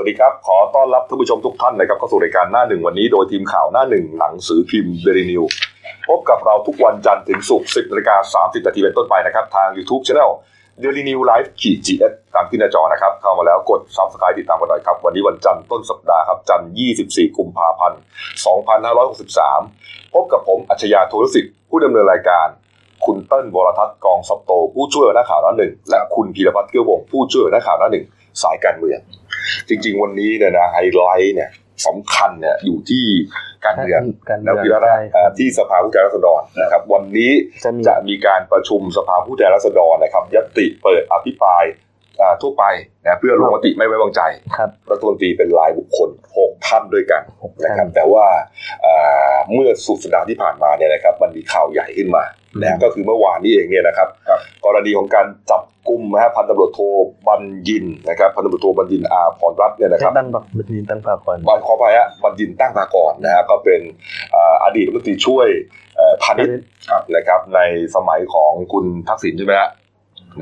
วัสดีครับ ขอต้อนรับท่านผู้ชมทุกท่านนะครับเข้าสู่รายการหน้าหนึ่งวันนี้โดยทีมข่าวหน้าหนึ่งหนังสือพิมพ์เดลินิวส์พบกับเราทุกวันจันทร์ถึงศุกร์10นาฬิกา30นาทีเป็นต้นไปนะครับ ทาง YouTube Channel เดลินิวส์ไลฟ์ขีดจีเอสตามที่หน้าจอนะครับ เข้ามาแล้วกด Subscribe ติดตามกันหน่อยครับ วันนี้วันจันทร์ต้นสัปดาห์ครับจันทร์24 กุมภาพันธ์2563 พบกับผมอัจฉริยะโทรสิทธิ์ผู้ดำเนินรายการคุณเติ้ลวรทัศน์กองซับโต ผู้ช่วยหัวหน้าข่าวหน้าหนึ่งและคุณพีรพัฒน์เกื้อวงผู้ช่วยหัวหน้าข่าวหน้าหนึ่งสายการเมือง จริง ๆ วันนี้เนี่ยนะไฮไลท์เนี่ยสำคัญเนี่ยอยู่ที่การเมืองการเมืแล้วองพีระใช่เอ่อที่สภาผู้แทนราษฎรนะครับ วันนี้จะมีจะมีการประชุมสภาผู้แทนราษฎรนะครับยติเปิดอภิปรายอ่า ทั่วไปนะเพื่อลงมติไม่ไว้วางใจครับรัฐมนตรีเป็นรายบุคคล6ท่านด้วยกันหกนะครับท่านแต่ว่าอ่าเมื่อสุดสัปดาห์ที่ผ่านมาเนี่ยนะครับมันมีข่าวใหญ่ขึ้นมานะก็คือเมื่อวานนี้เองเนี่ยนะครับกรณีของการจับกลุ่มนะฮะพันตำรวจโทบัญญินนะครับพันตำรวจโทบัญญินอาพรรัตน์เนี่ยนะครับตั้งบักบัญชีตั้งปากก่อนบันขอไปฮะบัญญินตั้งมาก่อนนะฮะก็เป็นอ่าอดีตรัฐมนตรีช่วยเอ่อพาณิชย์นะครับในสมัยของคุณทักษิณใช่ไหมฮะ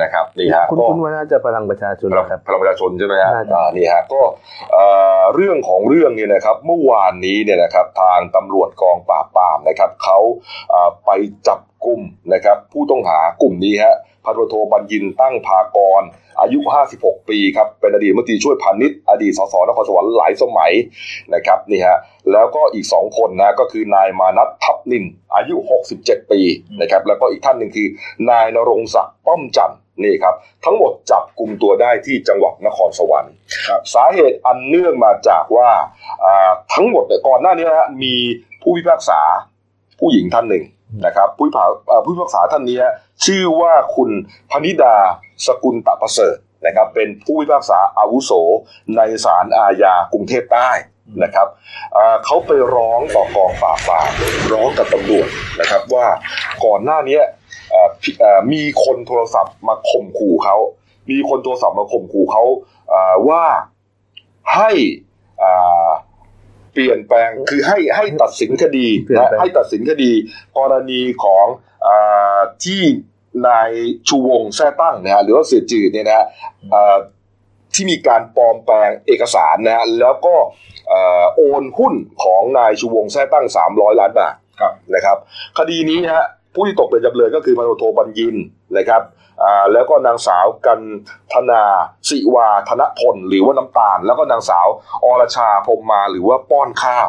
นะครับนี่ฮะคุณก็คุณว่าน่าจะพลังประชาชนพลังนะครับพลังประชาชนใช่ไหมฮะน่าจะอ่านี่ฮะก็เอ่อเรื่องของเรื่องเนี่ยนะครับเมื่อวานนี้เนี่ยนะครับทางตำรวจกองปราบปรามนะครับเขาเอ่อไปจับกลุ่มนะครับผู้ต้องหากลุ่มนี้ฮะ พันตำรวจโทบัญญินตั้งพากร อายุ 56 ปีครับ เป็นอดีตรัฐมนตรีช่วยพาณิชย์อดีตสสนครสวรรค์หลายสมัยนะครับนี่ฮะแล้วก็อีก 2 คนนะก็คือนายมานัททับนินอายุ 67 ปีนะครับแล้วก็อีกท่านหนึ่งคือนายนรงศักดิ์ป้อมจันทร์นี่ครับทั้งหมดจับกลุ่มตัวได้ที่จังหวัดนครสวรรค์สาเหตุอันเนื่องมาจากว่าอ่าทั้งหมดเนี่ยก่อนหน้านี้นะฮะมีผู้พิพากษาผู้หญิงท่านหนึ่ง นะครับผู้พิพากผู้พิพากษาท่านนี้ชื่อว่าคุณพนิดาสกุลตะประเสริฐนะครับเป็นผู้พิพากษาอาวุโสในศาลอาญากรุงเทพใต้นะครับเขาไปร้องต่อกองปราบปรามร้องกับตำรวจนะครับว่าก่อนหน้านี้มีคนโทรศัพท์มาข่มขู่เขา มีคนโทรศัพท์มาข่มขู่เขาว่าให้อา เปลี่ยนแปลงคือให้ให้ตัดสินคดีเปลี่ยนนะแปลงให้ตัดสินคดี กรณีของอาที่นายชูวงศ์แท้ตั้งนะฮะหรือว่าเสียจืดเนี่ยนะฮะอ่าที่มีการปลอมแปลงเอกสารนะฮะแล้วก็อ่าโอนหุ้นของนายชูวงศ์แท้ตั้ง 300 ล้านบาทครับนะครับ คดีนี้ฮะผู้ที่ตกเป็นจำเลยก็คือพันตำรวจโทบัญญินนะครับอ่า แล้วก็นางสาวกันธนาสิวาธนพลหรือว่าน้ำตาล แล้วก็นางสาวอรชาพรหมมาหรือว่าป้อนข้าว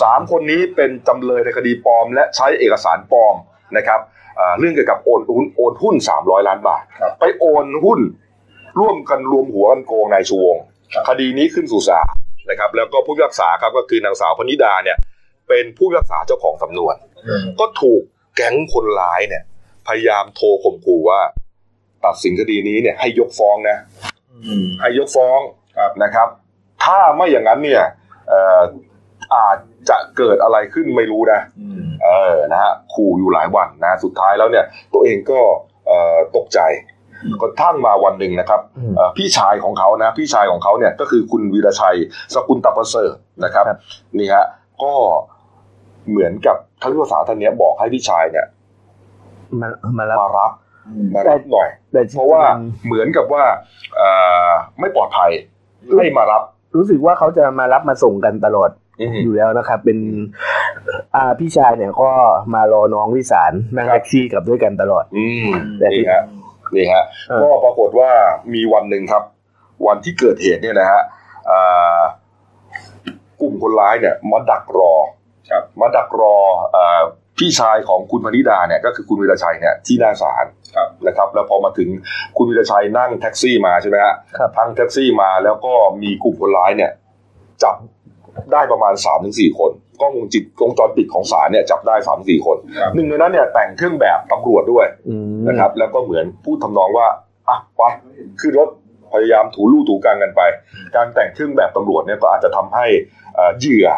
สามคนนี้เป็นจำเลยในคดีปลอม และใช้เอกสารปลอมนะครับอ่าเรื่องเกี่ยวกับโอนหุ้นโอนหุ้น 300 ล้านบาทครับไปโอนหุ้นร่วมกันรวมหัวกันโกงนายชูวงศ์ครับคดีนี้ขึ้นสู่ศาลนะครับ แล้วก็ผู้พิพากษาครับก็คือนางสาวพนิดาเนี่ย เป็นผู้พิพากษาเจ้าของสำนวน ก็ถูกแก๊งคนร้ายเนี่ย พยายามโทรข่มขู่ว่า ตัดสินคดีนี้เนี่ยให้ยกฟ้องนะให้ยกฟ้องครับนะครับ ถ้าไม่อย่างนั้นเนี่ยเอ่ออาจจะเกิดอะไรขึ้นไม่รู้นะเออนะฮะขู่อยู่หลายวันนะสุดท้ายแล้วเนี่ย ตัวเองก็เอ่อตกใจกระทั่งมาวันหนึ่งนะครับอืมเอ่อพี่ชายของเขานะ พี่ชายของเขาเนี่ยก็คือคุณวีรชัย สกุลตะประเสริฐนะครับครับนี่ฮะก็เหมือนกับท่านผู้พิพากษาท่านเนี้ยบอกให้พี่ชายเนี่ยมามารับ มารับมารับหน่อยแต่เพราะว่าเหมือนกับว่าเอ่อไม่ปลอดภัยให้มารับ รู้สึกว่าเขาจะมารับมาส่งกันตลอดอืมอยู่แล้วนะครับเป็นอ่าพี่ชายเนี่ยก็มารอน้องที่ศาลนั่งครับแท็กซี่กลับด้วยกันตลอด อืมแต่ที่นี่ฮะนี่ฮะเออก็ปรากฏว่ามีวันหนึ่งครับ วันที่เกิดเหตุเนี่ยนะฮะอ่ากลุ่มคนร้ายเนี่ยมาดักรอครับมาดักรออ่า พี่ชายของคุณพนิดาเนี่ยก็คือคุณวีรชัยเนี่ยที่หน้าศาลครับนะครับแล้วพอมาถึงคุณวีรชัยนั่งแท็กซี่มาใช่ไหมฮะครับทั้งแท็กซี่มาแล้วก็มีกลุ่มคนร้ายเนี่ยจับได้ประมาณ3าถึงสคนกล้องวงจิตวงจรปิดของศาลเนี่ยจับได้3ามสี่คนครับหนึ่งในนั้นเนี่ยแต่งเครื่องแบบตำรวจด้วยอืมนะครับ แล้วก็เหมือนพูดทำนองว่าอะไปขึ้นรถพยายามถูลู่ถูกลางกันไป การแต่งเครื่องแบบตำรวจเนี่ยก็อาจจะทำให้เอ่อเหยื่อ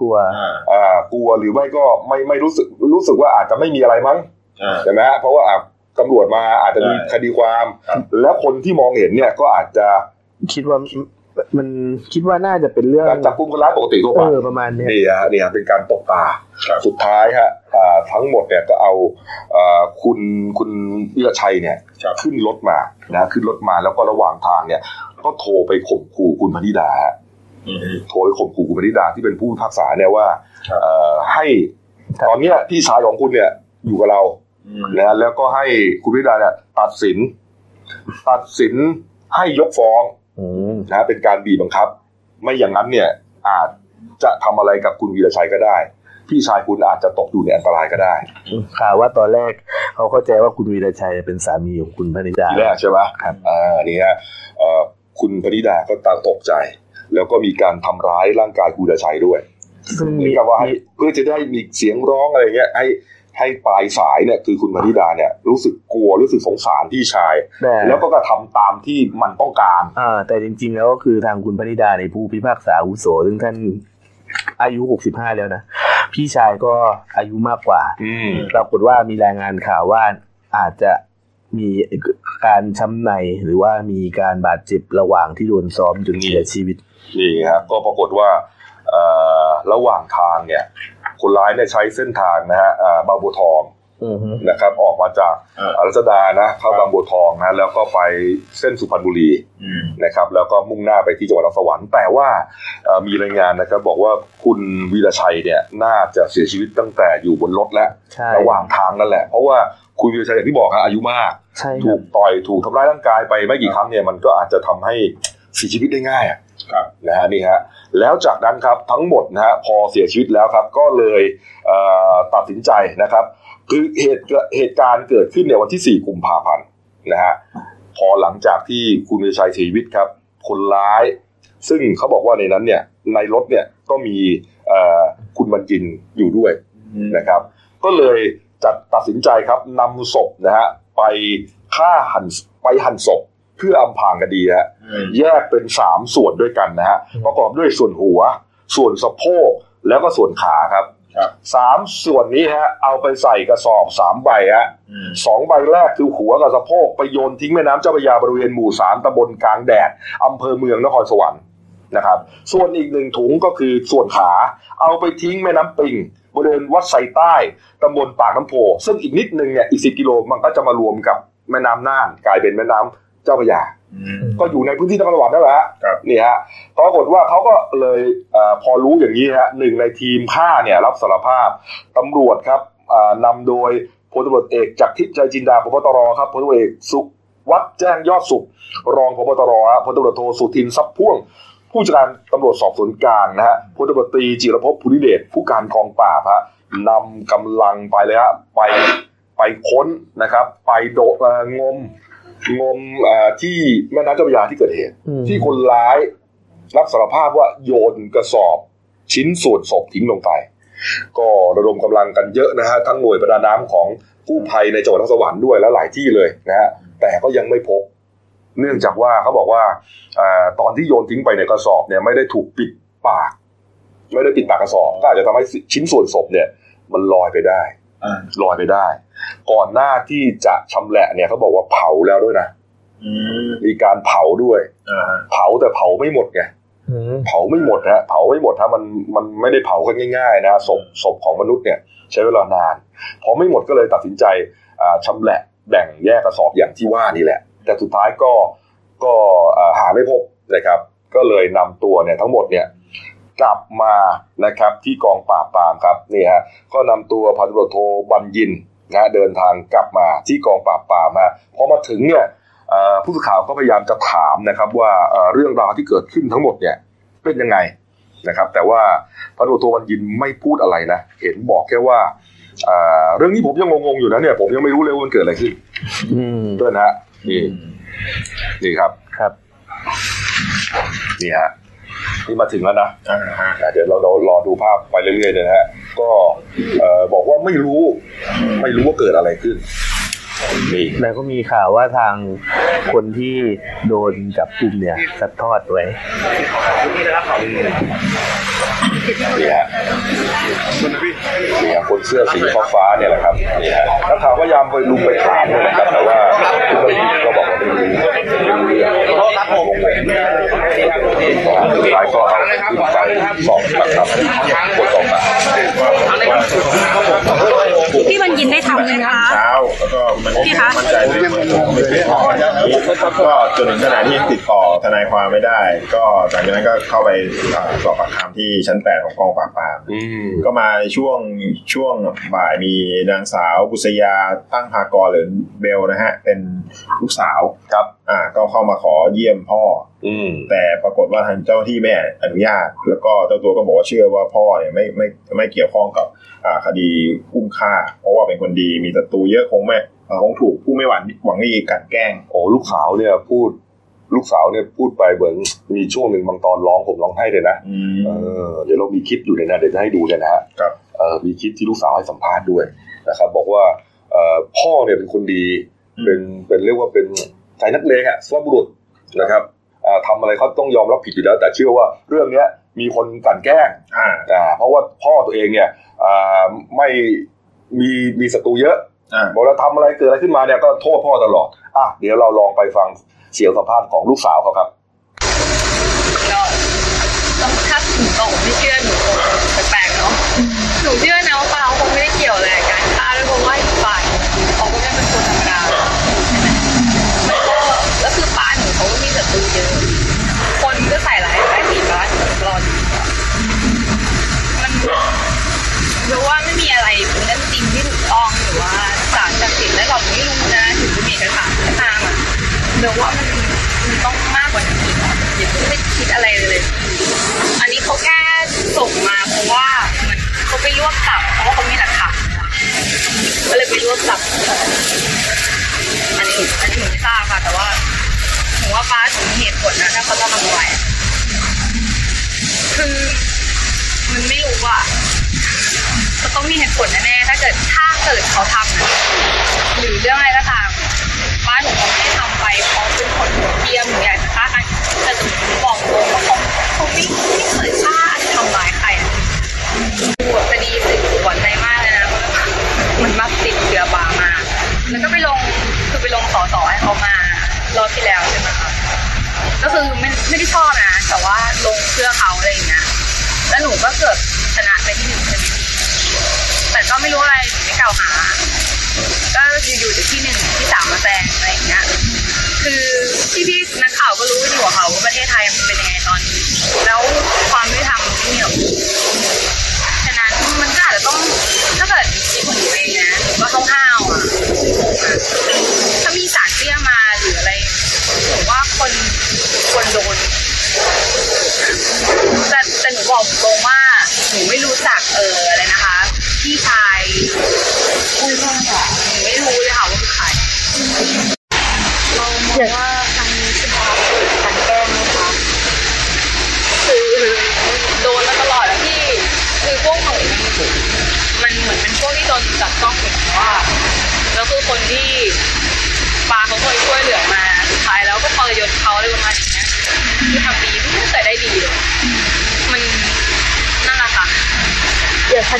กลัวอ่าอ่ากลัวหรือไม่ก็ไม่ไม่รู้สึกรู้สึกว่าอาจจะไม่มีอะไรมั้งอ่าใช่ไหมฮะเพราะว่าอะตำรวจมาอาจจะมีใช่คดีความครับแล้วคนที่มองเห็นเนี่ยก็อาจจะคิดว่ามันคิดว่าน่าจะเป็นเรื่องการจับกุมคนร้ายปกติทั่วเอไปอประมาณเนี้ยนี่ฮะนี่ฮะเป็นการตกตาครับสุดท้ายฮะอ่าทั้งหมดเนี่ยก็เอาอ่าคุณคุณวิรชัยเนี่ยครับขึ้นรถมานะขึ้นรถมาแล้วก็ระหว่างทางเนี่ย ก็โทรไปข่มขู่คุณพนิดาฮะอืม โทรไปข่มขู่คุณปณิดาที่เป็นผู้พิพากษาเนี่ยว่าครับเอ่อให้ตอนเนี้ยพี่ชายของคุณเนี่ยอยู่กับเราอืมนะฮะแล้วก็ให้คุณปณิดาเนี่ยตัดสิน ตัดสินให้ยกฟ้องอืมนะฮะเป็นการบีบบังคับ ไม่อย่างนั้นเนี่ยอาจจะทำอะไรกับคุณวีรชัยก็ได้ พี่ชายคุณอาจจะตกอยู่ในอันตรายก็ได้ข่าวว่าตอนแรกเขาเข้าใจว่าคุณวีรชัยเป็นสามีของคุณพนิดาทีแรกใช่ไหมครับอ่านี่ฮะเอ่อคุณพนิดาก็ต่างตกใจ แล้วก็มีการทำร้ายร่างกายคุณวีรชัยด้วยซึ่งเหมือมีนกับว่าให้เพื่อจะได้มีเสียงร้องอะไรเงี้ยให้ให้ปลายสายเนี่ยคือคุณพนิดาเนี่ย รู้สึกกลัวรู้สึกสงสารพี่ชายแต่แล้วก็กระทำตามที่มันต้องการอ่าแต่จริง ๆ แล้วก็คือทางคุณพนิดาในผู้พิพากษาอาวุโสซึ่งท่านอายุหกสิบห้าแล้วนะ พี่ชายก็อายุมากกว่าอืมปรากฏว่ามีรายงานข่าวว่าอาจจะมีการช้ำในหรือว่ามีการบาดเจ็บระหว่างที่โดนซ้อมจนเสียชีวิต นี่ฮะก็ปรากฏว่าเอ่อระหว่างทางเนี่ยคนร้ายเนี่ยใช้เส้นทางนะฮะเอ่อบางบัวทองอือฮึนะครับออกมาจากเออเอ่อรัชดานะเข้าบางบัวทองนะแล้วก็ไปเส้นสุพรรณบุรีอืมนะครับ แล้วก็มุ่งหน้าไปที่จังหวัดนครสวรรค์แต่ว่าเอ่อมีรายงานนะครับบอกว่าคุณวีรชัยเนี่ยน่าจะเสียชีวิตตั้งแต่อยู่บนรถแล้วใช่ระหว่างทางนั่นแหละ เพราะว่าคุณวีรชัยอย่างที่บอกฮะอายุมากใช่คถูรับกต่อยถูกทำร้ายร่างกายไปไม่กี่ครั้งเนี่ยมันก็อาจจะทำให้เสียชีวิตได้ง่ายอะครับ นะฮะนี่ฮะแล้วจากนั้นครับทั้งหมดนะฮะพอเสียชีวิตแล้วครับ ก็เลยเตัดสินใจนะครับ คือเหตุเหตุการณ์เกิดขึ้นในวันที่ 4 กุมภาพันธ์นะฮะพอหลังจากที่คุณวีรชัยเสียชีวิตครับ คนร้าย ซึ่งเขาบอกว่าในนั้นเนี่ยในรถเนี่ยก็มีคุณบรรจินอยู่ด้วยนะครับ ก็เลยจัดตัดสินใจครับนำศพนะฮะไปฆ่าหันไปหั่นศพ เพื่ออำพรางคดีฮะอืมแยกเป็นสามส่วนด้วยกันนะฮะประกอบด้วยส่วนหัว ส่วนสะโพกแล้วก็ส่วนขาครับครับสามส่วนนี้ฮะ เอาไปใส่กระสอบสามใบฮะอืมสองใบแรกคือหัวกับสะโพกไปโยนทิ้งแม่น้ำเจ้าพระยาบริเวณหมู่สามตำบลกลางแดดอำเภอเมืองนครสวรรค์นะครับ ส่วนอีกหนึ่งถุงก็คือส่วนขา เอาไปทิ้งแม่น้ำปิงบริเวณวัดไซใต้ตำบลปากน้ำโพซึ่งอีกนิดนึงเนี่ยอีกสิกิโลมันก็จะมารวมกับแม่น้ำน่านกลายเป็นแม่น้ำ เจ้าพระยาอืมก็อยู่ในพื้นที่นครสวรรค์นั่นแหละฮะครับนี่ฮะปรากฏว่าเขาก็เลยเออพอรู้อย่างนี้ฮะหนึ่งในทีมฆ่าเนี่ยรับสารภาพตำรวจครับอ่านำโดยพลตำรวจเอกจากทิพย์ใจจินดาพบตรครับพลตำรวจเอกสุวัฒน์แจ้งยอดสุข รองพบตรฮะพลตำรวจโทสุทินทรัพย์พ่วง ผู้จัดการตำรวจสอบสวนกลางนะฮะพลตำรวจตรีจิรภพภูริเดชผู้การกองปราบฮะนำกำลังไปเลยฮะไปไปค้นนะครับ ไปโดดเอ่องม งมเอ่อที่แม่น้ำเจ้าพระยาที่เกิดเหตุอืมที่คนร้ายรับสารภาพว่าโยนกระสอบชิ้นส่วนศพทิ้งลงไป ก็ระดมกำลังกันเยอะนะฮะทั้งหน่วยประดาน้ำของกู้ภัยในจังหวัดนครสวรรค์ด้วยและหลายที่เลยนะฮะแต่ก็ยังไม่พบ เนื่องจากว่าเขาบอกว่าเอ่อตอนที่โยนทิ้งไปในกระสอบเนี่ยไม่ได้ถูกปิดปาก ไม่ได้ปิดปากกระสอบ ก็อาจจะทำให้ชิ้นส่วนศพเนี่ย มันลอยไปได้อ่า ลอยไปได้ ก่อนหน้าที่จะชำแหละเนี่ยเขาบอกว่าเผาแล้วด้วยนะอืมมีการเผาด้วยอ่าเผาแต่เผาไม่หมดไงอืมเผาไม่หมดฮะเผาไม่หมดถ้ามันมันไม่ได้เผากันง่ายๆนะศพศพของมนุษย์เนี่ย ใช้เวลานานพอไม่หมดก็เลยตัดสินใจอ่าชำแหละแบ่งแยกกระสอบอย่างที่ว่านี่แหละ แต่สุดท้ายก็ก็อ่าหาไม่พบนะครับ ก็เลยนำตัวเนี่ยทั้งหมดเนี่ย กลับมานะครับที่กองปราบปรามครับนี่ฮะก็นำตัวพันตำรวจโทบัญญินนะเดินทางกลับมาที่กองปราบปรามฮะพอมาถึงเนี่ยเอ่อผู้สื่อข่าวก็พยายามจะถามนะครับว่าเอ่อเรื่องราวที่เกิดขึ้นทั้งหมดเนี่ยเป็นยังไงนะครับ แต่ว่าพันตำรวจโทบัญญินไม่พูดอะไรนะเห็นบอกแค่ว่าเอ่อเรื่องนี้ผมยังงงๆอยู่นะเนี่ยผมยังไม่รู้เลยว่ามันเกิดอะไรขึ้นอืมเพื่อนฮะนี่นี่ครับครับนี่ฮะ นี่มาถึงแล้วนะอ่าฮะอะเดี๋ยวเราเรารอดูภาพไปเรื่อยๆเลยนะฮะก็เอ่อบอกว่าไม่รู้ ไม่รู้ว่าเกิดอะไรขึ้นนี่แล้วก็มีข่าวว่าทางคนที่โดนจับกลุ่มเนี่ยสัดทอดไว้นี่ฮะนี่ฮะคนเสื้อสีฟ้าๆเนี่ยแหละครับนี่ฮะนักข่าวก็พยายามไปลุมไปถามเลยนะครับแต่ว่าคุณบดีก็บอกว่าไม่รู้ไม่รู้เรื่องครับผ มสุดท้ายก็เอาขึ้นไปสอบปากคำบทสอบปากพี่มันยินได้ทำเลยนะคะเช้าแล้วก็มันพี่คะมั่นใจเลยว่าผมไม่ติดต่อจากนี้ก็จนถึงขณะที่ยังติดต่อทนายความไม่ได้ ก็หลังจากนั้นก็เข้าไปอ่าสอบปากคำที่ชั้นแปดของกองปราบปรามอืมก็มาช่วงช่วงบ่ายมีนางสาวบุษยาตั้งพากรหรือเบลนะฮะ เป็นลูกสาวครับ อ่าก็เข้ามาขอเยี่ยมพ่ออืม แต่ปรากฏว่าทางเจ้าหน้าที่ไม่อนุญาต แล้วก็เจ้าตัวก็บอกว่าเชื่อว่าพ่อเนี่ยไม่ไม่ไม่เกี่ยวข้องกับอ่าคดีอุ้มฆ่า เพราะว่าเป็นคนดีมีศัตรูเยอะคงไม่อ่าคงถูกผู้ไม่หวังหวังดีกลันแกล้งโอ้ลูกสาวเนี่ยพูดลูกสาวเนี่ยพูดไปเหมือนมีช่วงหนึ่งบางตอนร้องผมร้องไห้เลยนะอืมเออเดี๋ยวเรามีคลิปอยู่ในนั้นเดี๋ยวจะให้ดูเนี่ยนะฮะครับเออมีคลิปที่ลูกสาวให้สัมภาษณ์ด้วยนะครับ บอกว่าเอ่อพ่อเนี่ยเป็นคนดี เป็นเป็นเรียกว่าเป็นใจนักเลงอะสวัสบุรุษนะครับ อ่าทำอะไรเขาต้องยอมรับผิดอยู่แล้ว แต่เชื่อว่าเรื่องเนี้ยมีคนกลั่นแกล้งอ่าอ่าเพราะว่าพ่อตัวเองเนี่ยอ่าไม่มีมีศัตรูเยอะอ่าบอกเราทำอะไรเกิดอะไรขึ้นมาเนี่ยก็โทษพ่อตลอดอะเดี๋ยวเราลองไปฟังเสียงสัมภาษณ์ของลูกสาวเขาครับก็ต้องถ้าหนูบอกไม่เชื่อหนูคงแปลกๆเนาะหนูเชื่อนะว่าป้าเขาคงไม่ได้เกี่ยวอะไร จักดิ์สิทธิ์และเราไม่รู้นะถึงจะมีเอกสารตามอะเดี๋ยวว่ามันมันต้องมากกว่านั้อีกอะอย่าเพิ่งไปคิดอะไรเลย อันนี้เขาแค่ส่งมาเพราะว่าเหมือนเขาไปรวบจับเพราะว่าเขามีหลักฐานก็เลยไปรวบจับอันนี้อันนี้หนูไม่ทราบค่ะแต่ว่าหนูว่าป้าถึงมีเหตุผลนะถ้าเขาจะทำไว้คือมันไม่รู้อะ ก็ต้องมีเหตุผลแน่ๆถ้าเกิดถ้าเกิดเขาทำนะหรือเรื่องอะไรก็ตามป้าหนูเขาไม่ได้ทำไปเพราะเป็นคนโหดเยี่ยมหรืออยากจะฆ่าใครแต่หนูบอกตรงว่าเขาเขาไม่ไม่เคยฆ่าทำร้ายใครอะดูแบบคดีสืบสวนอะไรมากเลยนะมันมักติดเชื้อบามาแล้วก็ไปลงคือไปลงสอสอให้เขามารอบที่แล้วใช่ไหมคะก็คือไม่ไม่ได้ชอบนะ แต่ว่าลงเพื่อเขาอะไรอย่างเงี้ยแล้วหนูก็เกือ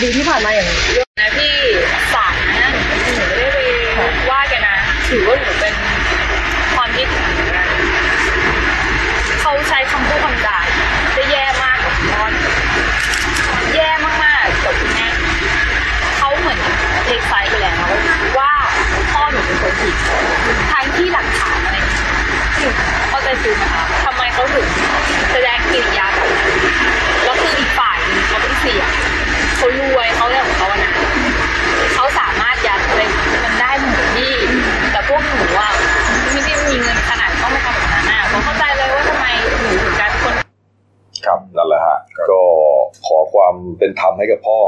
ดีที่ผ่านมาอย่าง ความเป็นธรรมให้กับพ่อ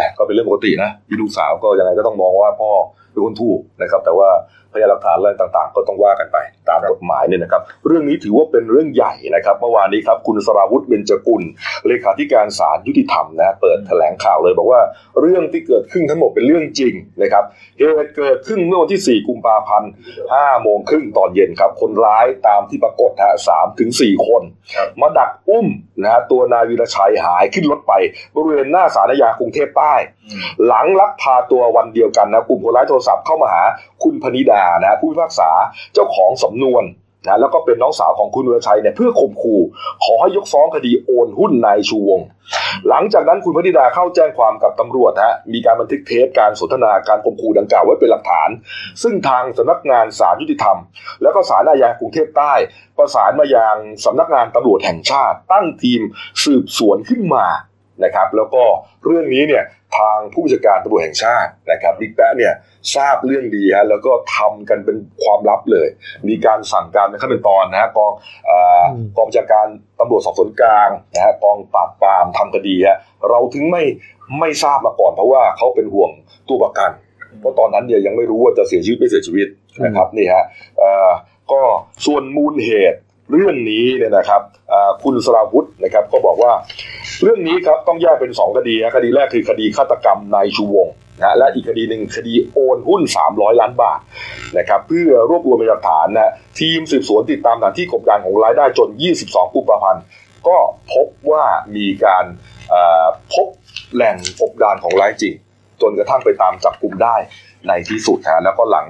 นะก็เป็นเรื่องปกตินะที่ลูกสาวก็ยังไงก็ต้องมองว่าพ่อเป็นคนถูกนะครับ แต่ว่า พยานหลักฐานอะไรต่างๆ ก็ต้องว่ากันไป ตามกฎหมายเนี่ยนะครับ เรื่องนี้ถือว่าเป็นเรื่องใหญ่นะครับเมื่อวานนี้ครับคุณสราวุธเบญจกุลเลขาธิการศาลยุติธรรมนะเปิดแถลงข่าวเลยบอกว่าเรื่องที่เกิดขึ้นทั้งหมดเป็นเรื่องจริงนะครับเหตุเกิดขึ้นเมื่อวันที่ 4 กุมภาพันธ์5โมงครึ่งตอนเย็นครับ คนร้ายตามที่ปรากฏฮะสามถึงสี่คนครับมาดักอุ้มนะฮะตัวนายวีรชัยหายขึ้นรถไปบริเวณหน้าศาลนายากรุงเทพใต้ หลังลักพาตัววันเดียวกันนะกลุ่มคนร้ายโทรศัพท์เข้ามาหาคุณพนิดานะผู้พิพากษาเจ้าของสำนวนนะแล้วก็เป็นน้องสาวของคุณวรชัยเนี่ยเพื่อข่มขู่ขอให้ยกฟ้องคดีโอนหุ้นนายชูวง หลังจากนั้นคุณพนิดาเข้าแจ้งความกับตำรวจฮะมีการบันทึกเทปการสนทนาการข่มขู่ดังกล่าวไว้เป็นหลักฐาน ซึ่งทางสำนักงานศาลยุติธรรม แล้วก็ศาลอาญากรุงเทพใต้ ประสานมายังสำนักงานตำรวจแห่งชาติ ตั้งทีมสืบสวนขึ้นมา นะครับ แล้วก็เรื่องนี้เนี่ยทางผู้บัญชาการตำรวจแห่งชาตินะครับบิ๊กแป๊ะเนี่ยทราบเรื่องดีฮะแล้วก็ทำกันเป็นความลับเลย มีการสั่งการเป็นขั้นเป็นตอนนะฮะกองเอ่ออมกองบัญชาการตำรวจสอบสวนกลางนะฮะกองปราบปรามทำคดีฮะเราถึงไม่ไม่ทราบมาก่อนเพราะว่าเขาเป็นห่วงตัวประกัน เพราะตอนนั้นเนี่ยยังไม่รู้ว่าจะเสียชีวิตไม่เสียชีวิตนะครับนี่ฮะเอ่อก็ส่วนมูลเหตุเรื่องนี้เนี่ยนะครับอ่าคุณสราวุธนะครับก็บอกว่า เรื่องนี้ครับต้องแยกเป็น2คดีนะคดีแรกคือคดีฆาตกรรมนายชูวงนะและอีกคดีหนึ่งคดีโอนหุ้น 300 ล้านบาทนะครับเพื่อรวบรวมพยานหลักฐานนะทีมสืบสวนติดตามสถานที่กบดานของรายได้จน 22 กุมภาพันธ์ก็พบว่ามีการพบแหล่งกบดานของรายจริง จนกระทั่งไปตามจับกลุ่มได้ในที่สุดฮะแล้วก็หลัง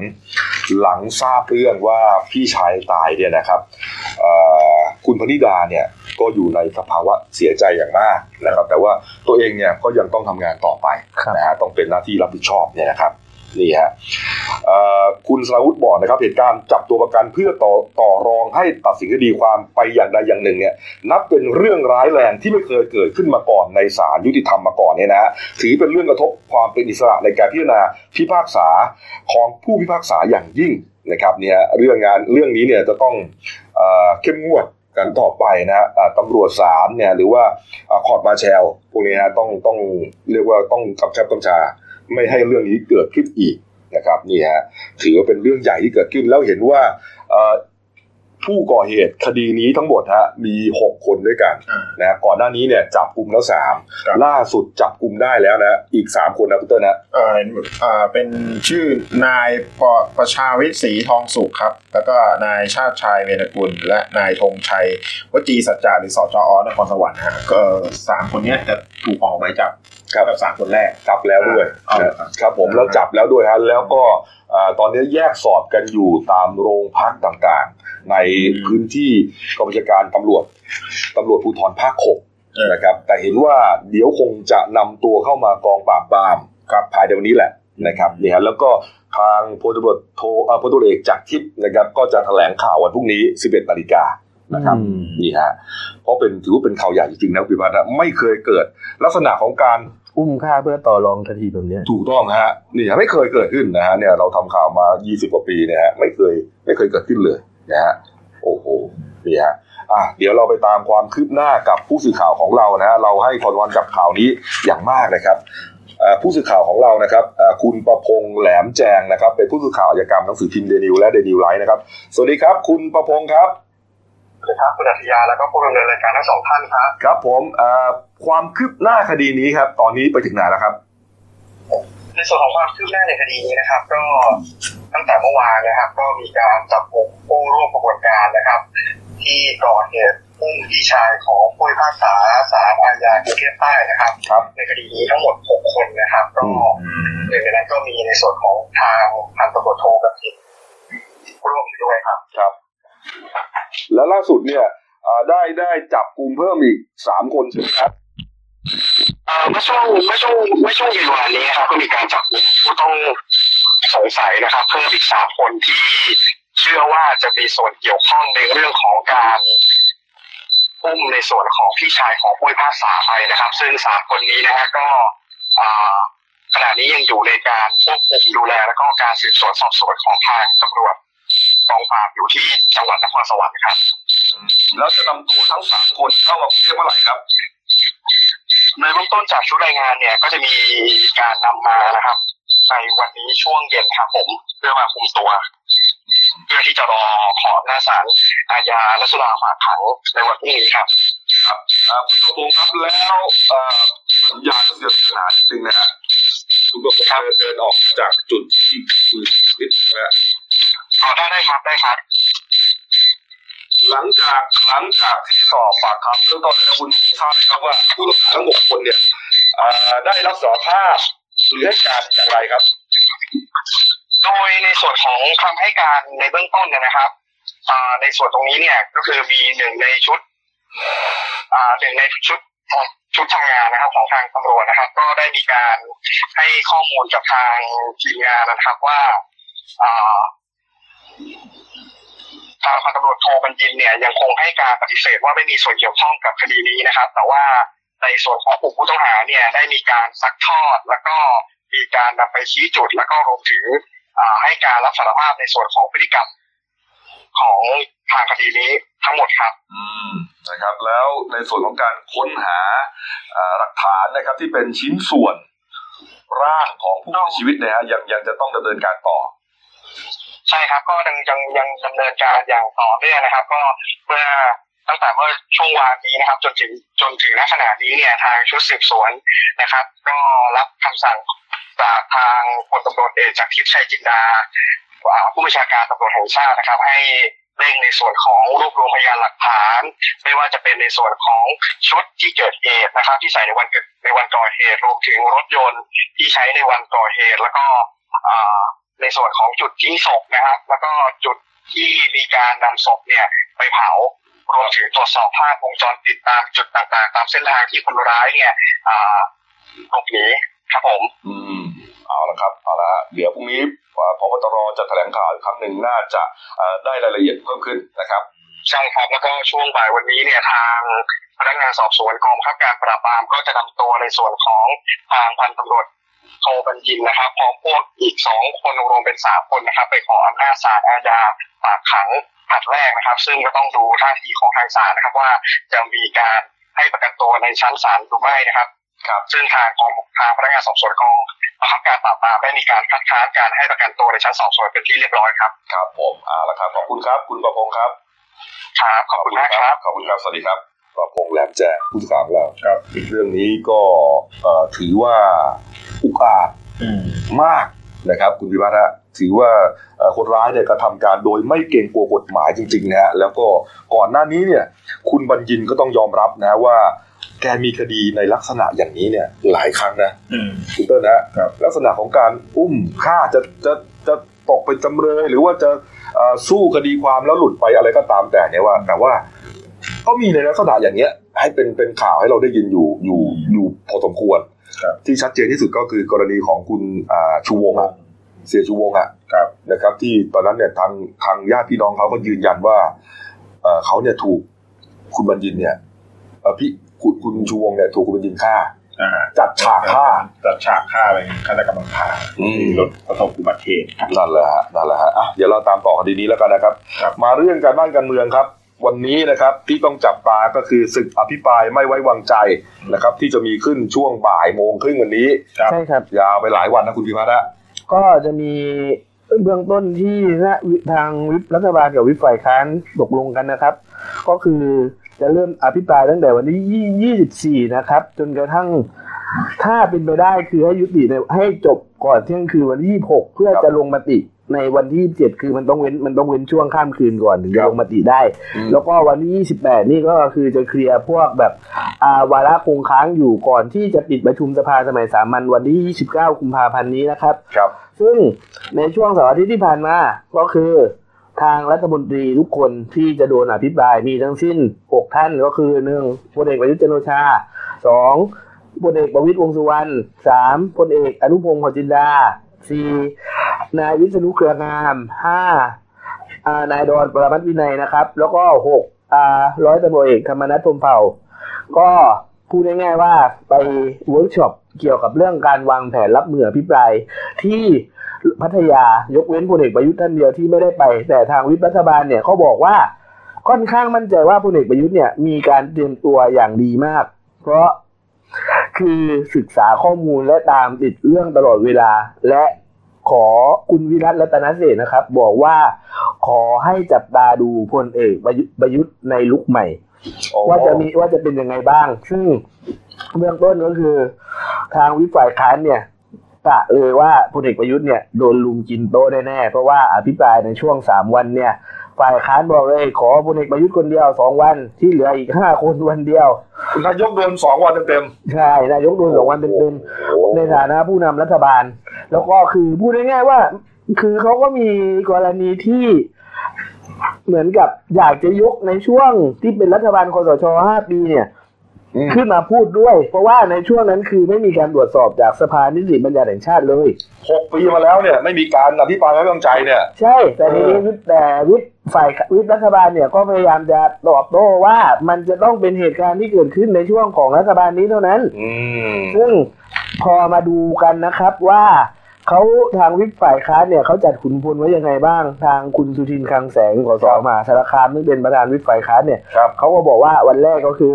หลังทราบเรื่องว่าพี่ชายตายเนี่ยนะครับคุณพนิดาเนี่ย ก็อยู่ในสภาวะเสียใจอย่างมากนะครับ แต่ว่าตัวเองเนี่ยก็ยังต้องทำงานต่อไปครับนะฮะต้องเป็นหน้าที่รับผิดชอบเนี่ยนะครับนี่ฮะเอ่อคุณสราวุธบอกนะครับเหตุการณ์จับตัวประกันเพื่อต่อต่อรองให้ตัดสินคดีความไปอย่างใดอย่างหนึ่งเนี่ยนับเป็นเรื่องร้ายแรงที่ไม่เคยเกิดขึ้นมาก่อนในศาลยุติธรรมมาก่อนเนี่ยนะฮะถือเป็นเรื่องกระทบความเป็นอิสระในการพิจารณาพิพากษาของผู้พิพากษาอย่างยิ่งนะครับเนี่ยเรื่องงานเรื่องนี้เนี่ยจะต้องเอ่อเข้มงวด กันต่อไปนะฮะตำรวจสามเนี่ยหรือว่าคอร์ดมาแชลพวกนี้ฮะต้องต้องเรียกว่าต้องกำชับกำชา ไม่ให้เรื่องนี้เกิดขึ้นอีกนะครับนี่ฮะถือว่าเป็นเรื่องใหญ่ที่เกิดขึ้นแล้วเห็นว่า ผู้ก่อเหตุคดีนี้ทั้งหมดฮะมีหกคนด้วยกันอ่านะก่อนหน้านี้เนี่ยจับกลุ่มแล้วสามครับล่าสุดจับกลุ่มได้แล้วนะอีกสามคนนะคุณเต้นนะเอ่อเอ่อเป็นชื่อนายปประชาวิทย์ศรีทองสุขครับ แล้วก็นายชาติชายเมนกุล และนายธงชัยวจีสัจจาหรือสจอนครสวรรค์นะฮะก็สามคนเนี้ยจะถูกออกหมายจับครับ กับสามคนแรกจับแล้วด้วยอ่านะครับผมแล้วจับแล้วด้วยฮะแล้วก็อ่าตอนนี้แยกสอบกันอยู่ตามโรงพักต่างๆ ในพื้นที่กองบัญชาการตำรวจตำรวจภูธรภาคหกเออนะครับแต่เห็นว่าเดี๋ยวคงจะนำตัวเข้ามากองปราบปรามครับภายในวันนี้แหละนะครับเนี่ยแล้วก็ทางพลตำรวจโทเอ่อพลตำรวจเอกจากทิพย์นะครับ ก็จะแถลงข่าววันพรุ่งนี้ 11นาฬิกานะครับอืมนี่ฮะเพราะเป็นถือว่าเป็นข่าวใหญ่จริงๆนะคุณพิพัฒน์นะไม่เคยเกิดลักษณะของการ อุ้มฆ่าเพื่อต่อรองคดีแบบเนี้ยถูกต้องฮะนี่ไม่เคยเกิดขึ้นนะฮะเนี่ยเราทำข่าวมา 20 กว่าปีเนี่ยฮะไม่เคยไม่เคยเกิดขึ้นเลยนะฮะโอ้โหนี่ฮะอะเดี๋ยวเราไปตามความคืบหน้ากับผู้สื่อข่าวของเรานะฮะเราให้ทอนวันกับข่าวนี้อย่างมากนะครับผู้สื่อข่าวของเรานะครับคุณประพงษ์แหลมแจงนะครับ เป็นผู้สื่อข่าวอาชญากรรมหนังสือพิมพ์เดนิวและเดนิวไลท์นะครับ สวัสดีครับ คุณประพงษ์ครับ สวัสดีครับคุณอัธยาแล้วก็ผู้ดำเนินรายการทั้งสองท่านครับ ครับผมเอ่อความคืบหน้าคดีนี้ครับ ตอนนี้ไปถึงไหนแล้วครับ ในส่วนของความคืบหน้าในคดีนี้นะครับ ก็ตั้งแต่เมื่อวานนะครับ ก็มีการจับกลุ่มผู้ร่วมกระบวนการนะครับ ที่ก่อเหตุอุ้มพี่ชายของผู้พิพากษาศาลอาญากรุงเทพใต้นะครับครับในคดีนี้ทั้งหมด 6 คนนะครับ ก็อืหนึ่งในนั้นก็มีในส่วนของทางพันตำรวจโทกับทิพย์ร่วมอยู่ด้วยครับครับ แล้วล่าสุดเนี่ยได้ได้จับกลุ่มเพิ่มอีกสามคนใช่ไหมครับเมื่อช่วงเมื่อช่วงเมื่อช่วงเย็นวานนี้ครับก็มีการจับกลุ่มผู้ต้องสงสัยนะครับ เพิ่มอีกสามคนที่เชื่อว่าจะมีส่วนเกี่ยวข้องในเรื่องของการอุ้มในส่วนของพี่ชายของผู้พิพากษาไปนะครับ ซึ่งสามคนนี้นะฮะก็ขณะนี้ยังอยู่ในการควบคุมดูแล แล้วก็การสืบสวนสอบสวนของทางตำรวจ กองปราบอยู่ที่จังหวัดนครสวรรค์ครับ แล้วจะนำตัวทั้งสามคนเข้ามากรุงเทพเมื่อไหร่ครับในเบื้องต้นจากชุดรายงานเนี่ยก็จะมีการนำมานะครับ ในวันนี้ช่วงเย็นครับผมเพื่อมาคุมตัว เพื่อที่จะรอขอหน้าศาลอาญาและสุราฝากขังในวันพรุ่งนี้ครับอ่าคุณประพงศ์ครับแล้วเอ่อผมอยากจะเสียสนาจริงนะฮะคุณประพงศ์เดินเดินออกจากจุดที่คุณนิดนะฮะ อ๋อได้ได้ครับได้ครับ หลังจากหลังจากที่สอบปากคำเบื้องต้นแล้วคุณทราบไหมครับว่าผู้ต้องหาทั้งหกคนเนี่ยอ่าได้รับสารภาพหรือให้การอย่างไรครับ โดยในส่วนของคำให้การในเบื้องต้นเนี่ยนะครับอ่าในส่วนตรงนี้เนี่ยก็คือมีหนึ่งในชุดอ่าหนึ่งในชุดชุดทำงานนะครับของทางตำรวจนะครับ ก็ได้มีการให้ข้อมูลกับทางทีมงานนะครับว่าอ่า ทางพันตำรวจโทบัญญินเนี่ยยังคงให้การปฏิเสธว่าไม่มีส่วนเกี่ยวข้องกับคดีนี้นะครับ แต่ว่าในส่วนของกลุ่มผู้ต้องหาเนี่ยได้มีการซักทอด แล้วก็มีการนำไปชี้จุด แล้วก็รวมถึงให้การรับสารภาพในส่วนของพฤติกรรมของทางคดีนี้ทั้งหมดครับ อืมนะครับ แล้วในส่วนของการค้นหาหลักฐานนะครับ ที่เป็นชิ้นส่วนร่างของผู้เสียชีวิตนะฮะยังยังจะต้องดำเนินการต่อ ใช่ครับ ก็ยังยังยังดำเนินการอย่างต่อเนื่องนะครับ ก็เมื่อตั้งแต่เมื่อช่วงวานนี้นะครับ จนถึงจนถึงณขณะนี้เนี่ยทางชุดสืบสวนนะครับ ก็รับคำสั่งจากทางพลตำรวจเอกจากทิพย์ชัยจินดาผู้บัญชาการตำรวจแห่งชาตินะครับ ให้เร่งในส่วนของรวบรวมพยานหลักฐาน ไม่ว่าจะเป็นในส่วนของชุดที่เกิดเหตุนะครับ ที่ใส่ในวันเกิดในวันก่อเหตุรวมถึงรถยนต์ที่ใช้ในวันก่อเหตุแล้วก็อ ในส่วนของจุดทิ้งศพนะครับแล้วก็จุดที่มีการนำศพเนี่ยไปเผารวมถึงตรวจสอบภาพวงจรปิดตามจุดต่างๆ ตามเส้นทางที่คนร้ายเนี่ยอ่าหลบหนีครับผม อืมเอาละครับเอาละฮะเดี๋ยวพรุ่งนี้อ่าพบตรจะแถลงข่าวอีกครั้งหนึ่งน่าจะเอ่อได้รายละเอียดเพิ่มขึ้นนะครับใช่ครับแล้วก็ช่วงบ่ายวันนี้เนี่ยทางพนักงานสอบสวนกองบังคับการปราบปรามก็จะนำตัวในส่วนของทางพันตำรวจ โทบัญญินนะครับพร้อมพวกอีกสองคนรวมเป็นสามคนนะครับ ไปขออำนาจศาลอาญาฝากขังผลัดแรกนะครับ ซึ่งก็ต้องดูท่าทีของทางศาลนะครับว่าจะมีการให้ประกันตัวในชั้นศาลหรือไม่นะครับครับซึ่งทางกองทางพนักงานสอบสวนกองบังคับการปราบปรามได้มีการคัดค้านการให้ประกันตัวในชั้นสอบสวนเป็นที่เรียบร้อยครับ ครับผมเอาละครับขอบคุณครับ คุณประพงศ์ครับ ครับ ขอบคุณมากครับ ขอบคุณครับ สวัสดีครับ ประพงศ์แหลมแจ้งผู้สื่อข่าวของเราครับ เรื่องนี้ก็เอ่อถือว่าอุกอาจอืมมากนะครับ คุณพิพัฒน์ฮะถือว่าเอ่อคนร้ายเนี่ยกระทำการโดยไม่เกรงกลัวกฎหมายจริงๆนะฮะแล้วก็ก่อนหน้านี้เนี่ย คุณบัญญินก็ต้องยอมรับนะว่าแกมีคดีในลักษณะอย่างนี้เนี่ย หลายครั้งนะอืมคุณเต้นนะฮะครับลักษณะของการอุ้มฆ่าจะจะจะตกเป็นจำเลยหรือว่าจะเอ่อสู้คดีความแล้วหลุดไปอะไรก็ตามแต่เนี่ยว่า แต่ว่า ก็มีในลักษณะอย่างเงี้ย ให้เป็นเป็นข่าวให้เราได้ยินอยู่อยู่อยู่พอสมควรครับที่ชัดเจนที่สุดก็คือกรณีของคุณอ่าชูวงศ์อะเสียชูวงศ์อะครับนะครับ ที่ตอนนั้นเนี่ยทางทางญาติพี่น้องเขาก็ยืนยันว่าเอ่อเขาเนี่ยถูกคุณบัญญินเนี่ยเอ่อพี่คุณคุณชูวงศ์เนี่ยถูกคุณบัญญินฆ่าอ่าจัดฉากฆ่าจัดฉากฆ่าเป็นฆาตกรรมฆ่าอืมรถประสบอุบัติเหตุครับนั่นแหละฮะนั่นแหละฮะอะเดี๋ยวเราตามต่อคดีนี้แล้วกันนะครับครับมาเรื่องการบ้านการเมืองครับ วันนี้นะครับที่ต้องจับตาก็คือศึกอภิปรายไม่ไว้วางใจนะครับ ที่จะมีขึ้นช่วงบ่ายโมงครึ่งวันนี้ครับใช่ครับยาวไปหลายวันนะคุณพิพัฒน์ฮะก็จะมีเบื้องต้นที่นะทางวิปรัฐบาลกับวิปฝ่ายค้านตกลงกันนะครับ ก็คือจะเริ่มอภิปรายตั้งแต่วันที่ 24 นะครับ จนกระทั่งถ้าเป็นไปได้คือให้ยุติในให้จบก่อนเที่ยงคืนวันที่ 26 เพื่อจะลงมติ ในวันที่ 27 คือมันต้องเว้นมันต้องเว้นช่วงข้ามคืนก่อนถึงจะลงมติได้ แล้วก็วันที่ 28 นี่ก็คือจะเคลียร์พวกแบบอาวาระคงค้างอยู่ก่อนที่จะปิดประชุมสภาสมัยสามัญวันที่ 29 กุมภาพันธ์นี้นะครับ ครับ ซึ่งในช่วงเสาร์อาทิตย์ที่ผ่านมาก็คือทางรัฐมนตรีทุกคนที่จะโดนอภิปรายมีทั้งสิ้น 6 ท่านก็คือหนึ่งพลเอกประยุทธ์จันทร์โอชาสองพลเอกประวิตรวงษ์สุวรรณสามพลเอกอนุพงศ์เผ่าจินดาสี่ นายวิษณุเครืองามห้านายดอนปรมัตวินัยนะครับ แล้วก็หกร้อยตำรวจเอกธรรมนัฐพรมเผ่า ก็พูดง่ายๆว่าไปเวิร์กช็อปเกี่ยวกับเรื่องการวางแผนรับมืออภิปรายที่พัทยายกเว้นพลเอกประยุทธ์ท่านเดียวที่ไม่ได้ไป แต่ทางวิปรัฐบาลเนี่ยเขาบอกว่าค่อนข้างมั่นใจว่าพลเอกประยุทธ์เนี่ยมีการเตรียมตัวอย่างดีมาก เพราะคือศึกษาข้อมูลและตามติดเรื่องตลอดเวลา และ ขอคุณวิรัตรัตนเศรษฐ์นะครับ บอกว่าขอให้จับตาดูพลเอกประยุทธ์ประยุทธ์ในลุคใหม่ ว่าจะมีว่าจะเป็นยังไงบ้าง ซึ่งเบื้องต้นก็คือ ทางวิปฝ่ายค้านเนี่ยกะเลยว่าพลเอกประยุทธ์เนี่ยโดนลุมกินโต๊ะแน่ๆเพราะว่าอภิปรายในช่วงสามวันเนี่ย ฝ่ายค้านบอกเลย ขอพลเอกประยุทธ์คนเดียวสองวันที่เหลืออีกห้าคนวันเดียว นายกโดนสองวันเต็มใช่นายกโดนสองวันเต็มๆโอ้ในฐานะผู้นำรัฐบาล แล้วก็คือพูดง่ายๆว่า คือเขาก็มีกรณีที่เหมือนกับอยากจะยกในช่วงที่เป็นรัฐบาลคอสชห้าปีเนี่ยอืม ขึ้นมาพูดด้วย เพราะว่าในช่วงนั้นคือไม่มีการตรวจสอบจากสภานิติบัญญัติแห่งชาติเลยหกปีมาแล้วเนี่ย ไม่มีการอภิปรายไม่ไว้วางใจเนี่ย ใช่ แต่ทีนี้วิปแต่วิปฝ่ายวิปรัฐบาลเนี่ยก็พยายามจะตอบโต้ว่ามันจะต้องเป็นเหตุการณ์ที่เกิดขึ้นในช่วงของรัฐบาลนี้เท่านั้นอืมซึ่งพอมาดูกันนะครับว่าเขาทางวิปฝ่ายค้านเนี่ยเขาจัดขุนพลไว้ยังไงบ้าง ทางคุณสุทินคลังแสงสสมหาสารคามซึ่งเป็นประธานวิปฝ่ายค้านเนี่ยครับเขาก็บอกว่าวันแรกก็คือ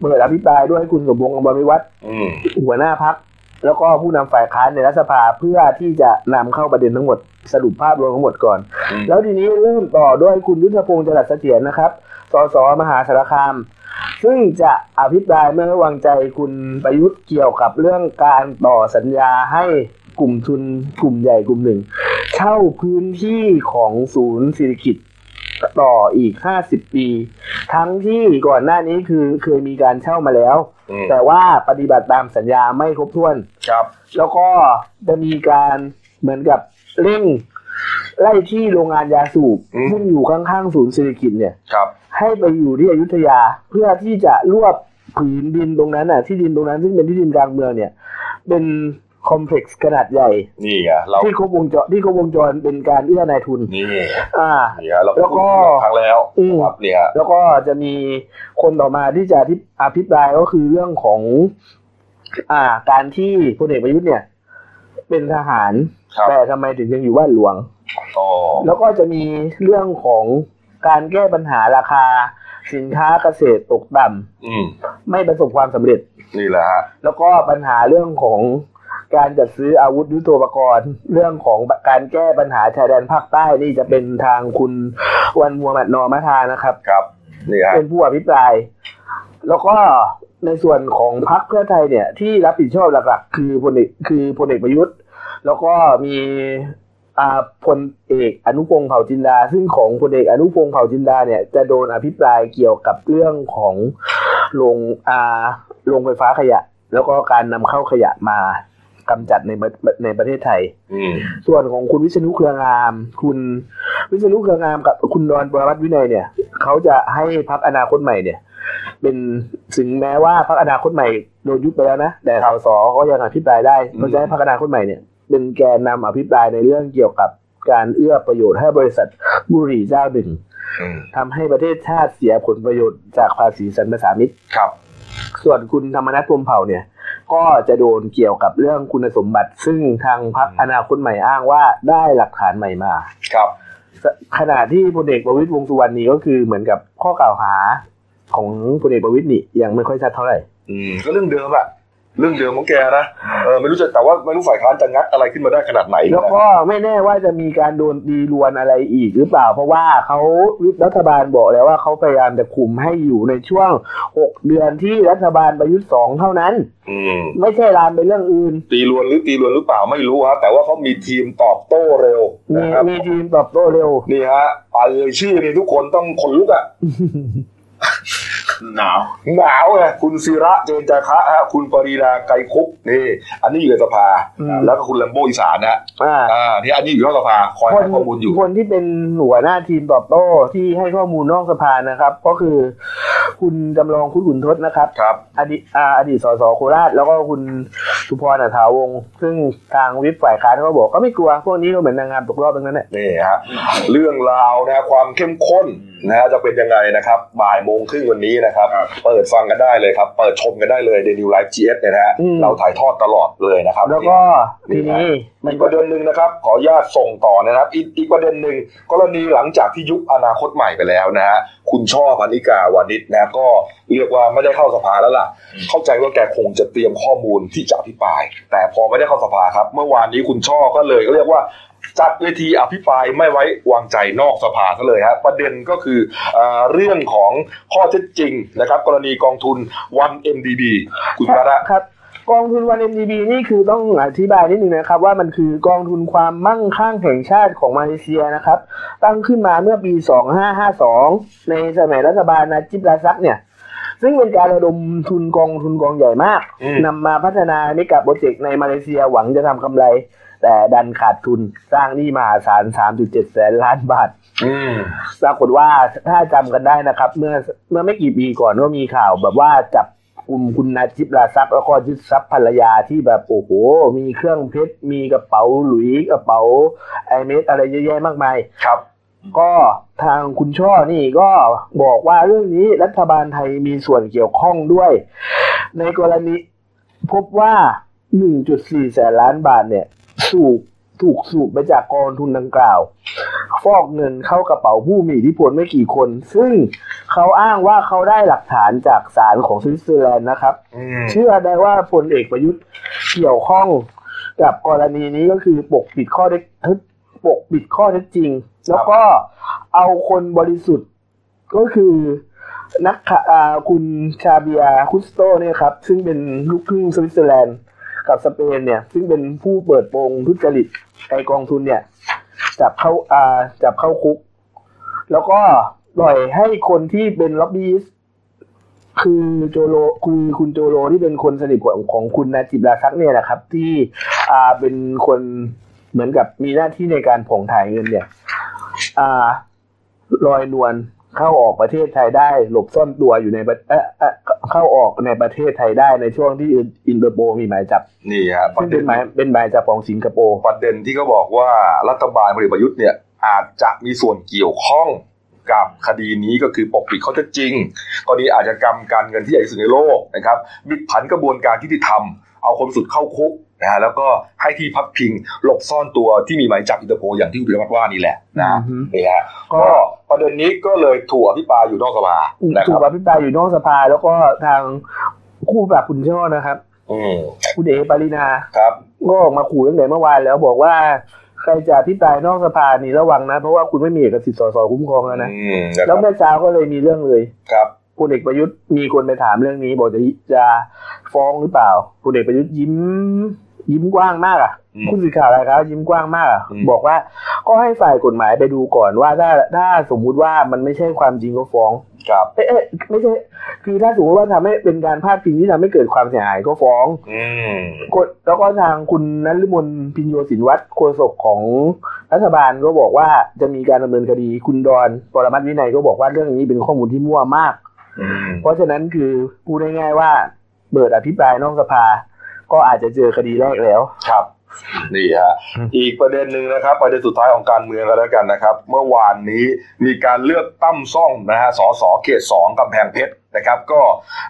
เปิดอภิปรายด้วยคุณสมพงษ์อมรวิวัฒน์อืมหัวหน้าพัก แล้วก็ผู้นำฝ่ายค้านในรัฐสภาเพื่อที่จะนำเข้าประเด็นทั้งหมดสรุปภาพรวมทั้งหมดก่อนอืมแล้วทีนี้เริ่มต่อด้วยคุณยุทธพงศ์จรัสเสถียรนะครับสสมหาสารคาม ซึ่งจะอภิปรายไม่ไว้วางใจคุณประยุทธ์เกี่ยวกับเรื่องการต่อสัญญาให้กลุ่มทุนกลุ่มใหญ่กลุ่มหนึ่ง เช่าพื้นที่ของศูนย์เศรษฐกิจ ต่ออีก50ปี ทั้งที่ก่อนหน้านี้คือเคยมีการเช่ามาแล้วอืมแต่ว่าปฏิบัติตามสัญญาไม่ครบถ้วนครับ แล้วก็จะมีการเหมือนกับเร่งไล่ที่โรงงานยาสูบอืมซึ่งอยู่ข้างๆศูนย์เศรษฐกิจเนี่ยครับ ให้ไปอยู่ที่อยุธยาเพื่อที่จะรวบผืนดินตรงนั้นน่ะ ที่ดินตรงนั้นซึ่งเป็นที่ดินกลางเมืองเนี่ย เป็น คอมเพล็กซ์ขนาดใหญ่ นี่ไงเราที่ครบวงจรที่ครบวงจรเป็นการเอื้อนายทุน นี่อ่านี่ฮะเราแล้วก็พูดมาครั้งแล้วอืมครับเนี่ยแล้วก็จะมีคนต่อมาที่จะอภิอภิปรายก็คือเรื่องของ อ่า การที่พลเอกประยุทธ์เนี่ย เป็นทหารครับแต่ทำไมถึงยังอยู่บ้านหลวงอ๋อแล้วก็จะมีเรื่องของการแก้ปัญหาราคาสินค้าเกษตรตกต่อืมำไม่ประสบความสำเร็จ นี่แหละฮะแล้วก็ปัญหาเรื่องของ การจัดซื้ออาวุธยุทโธปกรณ์ เรื่องของการแก้ปัญหาชายแดนภาคใต้นี่จะเป็นทางคุณวันมัวหมัดนอมาทานะครับ ครับนี่ฮะเป็นผู้อภิปราย แล้วก็ในส่วนของพรรคเพื่อไทยเนี่ย ที่รับผิดชอบหลักๆ คือพลเอกคือพลเอกประยุทธ์ แล้วก็มีอ่าพลเอกอนุพงศ์เผ่าจินดา ซึ่งของพลเอกอนุพงศ์เผ่าจินดาเนี่ยจะโดนอภิปรายเกี่ยวกับเรื่องของโรงอ่าโรงไฟฟ้าขยะ แล้วก็การนำเข้าขยะมา กำจัดในประในประเทศไทยอืมส่วนของคุณวิษณุเครืองาม คุณวิษณุเครืองามกับคุณดอนปรมัตถ์วินัยเนี่ยเขาจะให้พักอนาคตใหม่เนี่ย เป็นถึงแม้ว่าพักอนาคตใหม่โดนยุบไปแล้วนะแต่ครัสบสก็ยังอภิปรายได้อืมเขาจะให้พักอนาคตใหม่เนี่ยเป็นแกนนำอภิปรายในเรื่องเกี่ยวกับการเอื้อประโยชน์ให้บริษัทบุหรี่เจ้าหนึ่งอืมทำให้ประเทศชาติเสียผลประโยชน์จากภาษีสรรพสามิตครับ ส่วนคุณธรรมนัฐพรหมเผ่าเนี่ย ก็จะโดนเกี่ยวกับเรื่องคุณสมบัติ ซึ่งทางพรรคอนาคตใหม่อ้างว่าได้หลักฐานใหม่มาครับขณะที่พลเอกประวิตยวงษ์สุวรรณนี่ก็คือเหมือนกับข้อกล่าวหาของพลเอกประวิตยนี่ยังไม่ค่อยชัดเท่าไหร่ อืมก็เรื่องเดิมอะ เรื่องเดิมของแกนะเออไม่รู้จะแต่ว่าไม่รู้ฝ่ายค้านจะงัดอะไรขึ้นมาได้ขนาดไหนแล้วนะก็ไม่แน่ว่าจะมีการโดนดีรวนอะไรอีกหรือเปล่า เพราะว่าเขารัฐบาลบอกแล้วว่าเขาพยายามจะคุมให้อยู่ในช่วงหกเดือนที่รัฐบาลประยุทธ์สองเท่านั้นอืมไม่ใช่ลามไปเรื่องอื่น ตีรวนหรือตีรวนหรือเปล่าไม่รู้ฮะแต่ว่าเขามีทีมตอบโต้เร็วมีนะครับมีทีมตอบโต้เร็วนี่ฮะเอ่ยชื่อนี่ทุกคนต้องขนลุกอะ หนาวหนาวไงคุณศิระเจนจาคะฮะคุณปรีดาไกรคุปนี่อันนี้อยู่ในสภาอืมแล้วก็คุณแลมโบอีสานนะอ่าอ่าที่อันนี้อยู่นอกสภาคอยคนให้ข้อมูลอยู่คนที่เป็นหัวหน้าทีมตอบโต้ที่ให้ข้อมูลนอกสภานะครับ ก็คือ คุณจำลองคุณขุนทศนะครับครับอดีตอ่าอดีตสสโคราช แล้วก็คุณสุพรอัฐาวงศ์ซึ่งทางวิปฝ่ายค้านเขาบอกก็ไม่กลัวพวกนี้ก็เหมือนนางงามตกรอบทั้งนั้นแหละนี่ฮะเรื่องราวนะฮะความเข้มข้นนะฮะจะเป็นยังไงนะครับบ่ายโมงครึ่งวันนี้นะครับครับ เปิดฟังกันได้เลยครับ เปิดชมกันได้เลย The New Life GS เนี่ยนะฮะเราถ่ายทอดตลอดเลยนะครับ แล้วก็ทีนี้มัอีนกปก็ระเด็นหนึ่งนะครับ ขออนุญาตส่งต่อนะครับอีกอีกประเด็นหนึ่งกรณีหลังจากที่ยุบอนาคตใหม่ไปแล้วนะฮะคุณช่อพันิกาวานิชนะก็เรียกว่าไม่ได้เข้าสภาแล้วล่ะ เข้าใจว่าแกคงจะเตรียมข้อมูลที่จะอภิปราย แต่พอไม่ได้เข้าสภาครับ เมื่อวานนี้คุณช่อก็เลยก็เรียกว่า จัดเวทีอภิปรายไม่ไว้วางใจนอกสภาซะเลยฮะประเด็นก็คือเอ่อเรื่องของข้อเท็จจริงนะครับ กรณีกองทุน 1MDB คุณพระครับกองทุนวัน MDB นี่คือต้องอธิบายนิดนึงนะครับ ว่ามันคือกองทุนความมั่งคั่งแห่งชาติของมาเลเซียนะครับ ตั้งขึ้นมาเมื่อปี 2552 ในสมัยรัฐบาลนาจิบราซักเนี่ยซึ่งเป็นการระดมทุนกองทุนกองใหญ่มากอืมนำมาพัฒนาเมกะโปรเจกต์ในมาเลเซียหวังจะทำกำไร แต่ดันขาดทุนสร้างหนี้มหาศาล 3.7 แสนล้านบาทอืมปรากฏว่าถ้าจำกันได้นะครับ เมื่อเมื่อไม่กี่ปีก่อนก็มีข่าวแบบว่าจับกลุ่มคุณนาจิบลาซักแล้วก็ยึดทรัพย์ภรรยาที่แบบโอ้โห มีเครื่องเพชรมีกระเป๋าหลุยส์กระเป๋าไอเมสอะไรเยอะแยะมากมายครับก็ทางคุณช่อนี่ก็บอกว่าเรื่องนี้รัฐบาลไทยมีส่วนเกี่ยวข้องด้วย ในกรณีพบว่า 1.4 แสนล้านบาทเนี่ย สูบถูกสูบไปจากกองทุนดังกล่าว ฟอกเงินเข้ากระเป๋าผู้มีอิทธิพลไม่กี่คน ซึ่งเขาอ้างว่าเขาได้หลักฐานจากศาลของสวิตเซอร์แลนด์นะครับอืมเชื่อได้ว่าพลเอกประยุทธ์เกี่ยวข้องกับกรณีนี้ก็คือปกปิดข้อเท็จปกปิดข้อเท็จจริง แล้วก็เอาคนบริสุทธิ์ก็คือนักข่าอ่าคุณชาเบียคุสโตเนี่ยครับ ซึ่งเป็นลูกครึ่งสวิตเซอร์แลนด์ กับสเปนเนี่ยซึ่งเป็นผู้เปิดโปงทุจริตไอกองทุนเนี่ยจับเข้าอาจับเข้าคุก แล้วก็ปล่อยให้คนที่เป็นล็อบบี้คือโจโลคือคุณโจโลที่เป็นคนสนิทของของคุณนาจิบราซักเนี่ยนะครับ ที่อ่าเป็นคนเหมือนกับมีหน้าที่ในการผ่องถ่ายเงินเนี่ย อ่าลอยนวล เข้าออกประเทศไทยได้ หลบซ่อนตัวอยู่ในประเอ่อเอ่อเข้าออกในประเทศไทยได้ในช่วงที่อินเตอร์โพลมีหมายจับนี่ฮะประซึ่งเด็เป็นนหมายเป็นหมายจับของสิงคโปร์ประเด็นที่เขาบอกว่ารัฐบาลพลเอกประยุทธ์เนี่ยอาจจะมีส่วนเกี่ยวข้องกับคดีนี้ก็คือปกปิดข้อเท็จจริงกรณีอาชญากรรมการเงินที่ใหญ่ที่สุดในโลกนะครับบิดผันกระบวนการยุติธรรมเอาคนบริสุทธิ์เข้าคุก นะฮะแล้วก็ให้ที่พักพิงหลบซ่อนตัวที่มีหมายจับอินเตอร์โพลอย่างที่คุณพิรวัตรว่านี่แหละนะอือฮึนี่ฮะก็ก็ประเด็นนี้ก็เลยถูกอภิปรายอยู่นอกสภานะคถูรักบอภิปรายอยู่นอกสภาแล้วก็ทางคู่ปรับคุณช่อนะครับอืมคุณเอ๋ปารีณาครับก็ออกมาขู่ตั้งแต่เมื่อวานแล้วบอกว่าใครจะพิปรายนอกสภานี่ระวังนะ เพราะว่าคุณไม่มีเอกสิทธิ์สสคุ้มครองแล้วนะอืมนะคแล้รัวบเมื่อเช้าก็เลยมีเรื่องเลยครับพลเอกประยุทธ์มีคนไปถามเรื่องนี้ บอกจะจะฟ้องหรือเปล่าพลเอกประยุทธ์ยิ้ม ยิ้มกว้างมากอะอืมผู้สื่อข่าวอะไรครับยิ้มกว้างมากอะอืมบอกว่า ก็ให้ฝ่ายกฎหมายไปดูก่อนว่าถ้าถ้าสมมุติว่ามันไม่ใช่ความจริงก็ฟ้องครับเอ๊ะเอ๊ะไม่ใช่ คือถ้าสมมติว่าทำให้เป็นการพาดพิงที่ทำให้เกิดความเสียหายก็ฟ้องอืมกดแล้วก็ทางคุณนัลมนพินโยสินวัตรโฆษกของรัฐบาลก็บอกว่าจะมีการดำเนินคดีคุณดอนปรมัตถ์วินัยก็บอกว่าเรื่องนี้เป็นข้อมูลที่มั่วมากอืมเพราะฉะนั้นคือพูดง่ายๆว่าเปิดอภิปรายนอกสภา ก็อาจจะเจอคดีแรกแล้ว ครับ นี่ฮะอืมอีกประเด็นหนึ่งนะครับ ประเด็นสุดท้ายของการเมืองกันแล้วกันนะครับ เมื่อวานนี้มีการเลือกตั้มซ่องนะฮะ สสเขตสองกำแพงเพชรนะครับ ก็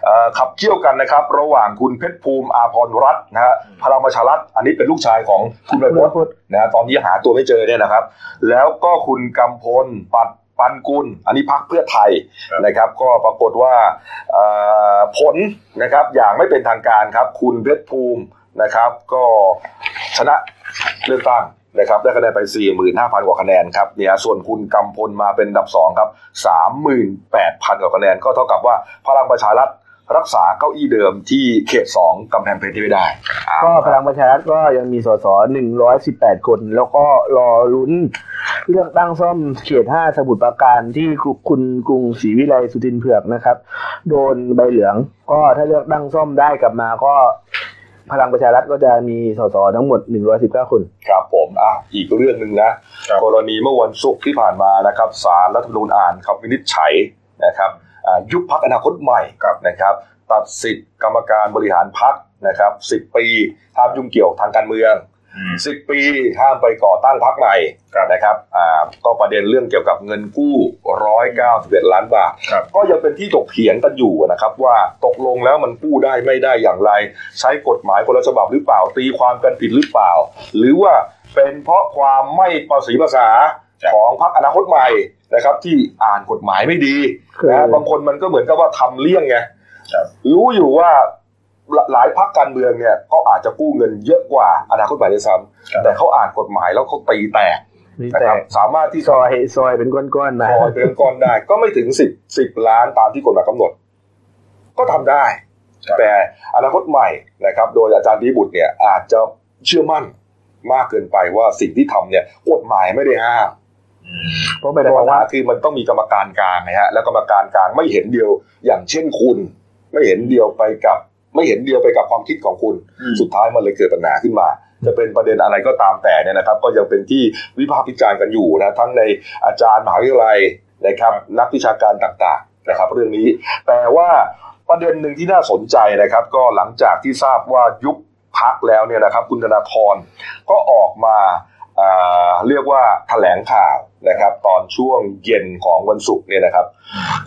เอ่อขับเคี่ยวกันนะครับ ระหว่างคุณเพชรภูมิอาพรรัตน์นะฮะพลังประชารัฐ อันนี้เป็นลูกชายของคุณใบพจน์นะฮะตอนนี้หาตัวไม่เจอเนี่ยนะครับ แล้วก็คุณกำพลปัด ปันกุล อันนี้พักเพื่อไทยครับนะครับ ก็ปรากฏว่าเอ่อผลนะครับอย่างไม่เป็นทางการครับ คุณเพชรภูมินะครับ ก็ชนะเลือกตั้งนะครับได้คะแนนไป 45,000 กว่าคะแนนครับเนี่ยส่วนคุณกำพลมาเป็นอันดับ2ครับ 38,000 กว่าคะแนน ก็เท่ากับว่าพลังประชารัฐ รักษาเก้าอี้เดิมที่เขต2กำแพงเพชรที่ไม่ได้อ่าก็พลังประชารัฐก็ยังมีสส118คน แล้วก็รอลุ้นเลือกตั้งซ่อมเขต5สมุทรปราการที่คุณกรุงศรีวิไลสุทินเผือกนะครับ โดนใบเหลือง ก็ถ้าเลือกตั้งซ่อมได้กลับมาก็พลังประชารัฐก็จะมีสสทั้งหมด 119 คน ครับผม อะ อีกเรื่องหนึ่งนะครับกรณีเมื่อวันศุกร์ที่ผ่านมานะครับศาลรัฐธรรมนูญอ่านคำวินิจฉัยนะครับอ่า ยุบพักอนาคตใหม่ครับนะครับตัดสิทธิ์กรรมการบริหารพักนะครับสิบปีห้ามยุ่งเกี่ยวทางการเมืองอืมสิบปีห้ามไปก่อตั้งพักใหม่ครับนะครับอ่าก็ประเด็นเรื่องเกี่ยวกับเงินกู้ร้อยเก้าสิบเอ็ดล้านบาทครับก็ยังเป็นที่ถกเถียงกันอยู่นะครับว่าตกลงแล้วมันกู้ได้ไม่ได้อย่างไร ใช้กฎหมายคนละฉบับหรือเปล่าตีความกันผิดหรือเปล่า หรือว่าเป็นเพราะความไม่ประสีภาษาครับของพรรคอนาคตใหม่ นะครับ ที่อ่านกฎหมายไม่ดีคือนะบางคนมันก็เหมือนกับว่าทำเลี่ยงไงครับรู้อยู่ว่าหลหลายพรรคการเมืองเนี่ยก็อาจจะกู้เงินเยอะกว่าอนาคตใหม่ด้วยซ้ครับำแต่เขาอ่านกฎหมายแล้วเขาตีแตกนี่นะแต่ครับสามารถที่ซอยซอยเป็นก้อนๆมาพอเป็นก้อนได้ ก็ไม่ถึงสิบสิบล้านตามที่กฎหมายกำหนด ก็ทำได้ครับแต่อนาคตใหม่นะครับ โดยอาจารย์พิบุตรเนี่ยอาจจะเชื่อมั่นมากเกินไปว่าสิ่งที่ทำเนี่ยกฎหมายไม่ได้ห้าม เพราะไปแต่บปัอญกว่าหาคือมันต้องมีกรรมการกลางนะฮะแล้วกรรมการกลางไม่เห็นเดียว อย่างเช่นคุณ ไม่เห็นเดียวไปกับ ไม่เห็นเดียวไปกับความคิดของคุณอืมสุดท้ายมันเลยเกิดปัญหาขึ้นมา จะเป็นประเด็นอะไรก็ตามแต่เนี่ยนะครับ ก็ยังเป็นที่วิพากษ์วิจารณ์กันอยู่นะทั้งในอาจารย์มหาวิทยาลัยนะครับนักวิชาการต่างๆนะครับ เรื่องนี้ แต่ว่าประเด็นหนึ่งที่น่าสนใจนะครับ ก็หลังจากที่ทราบว่ายุบพักแล้วเนี่ยนะครับ คุณธนาธรก็ออกมาอ่าเรียกว่าแถลงข่าว นะครับตอนช่วงเย็นของวันศุกร์เนี่ยนะครับ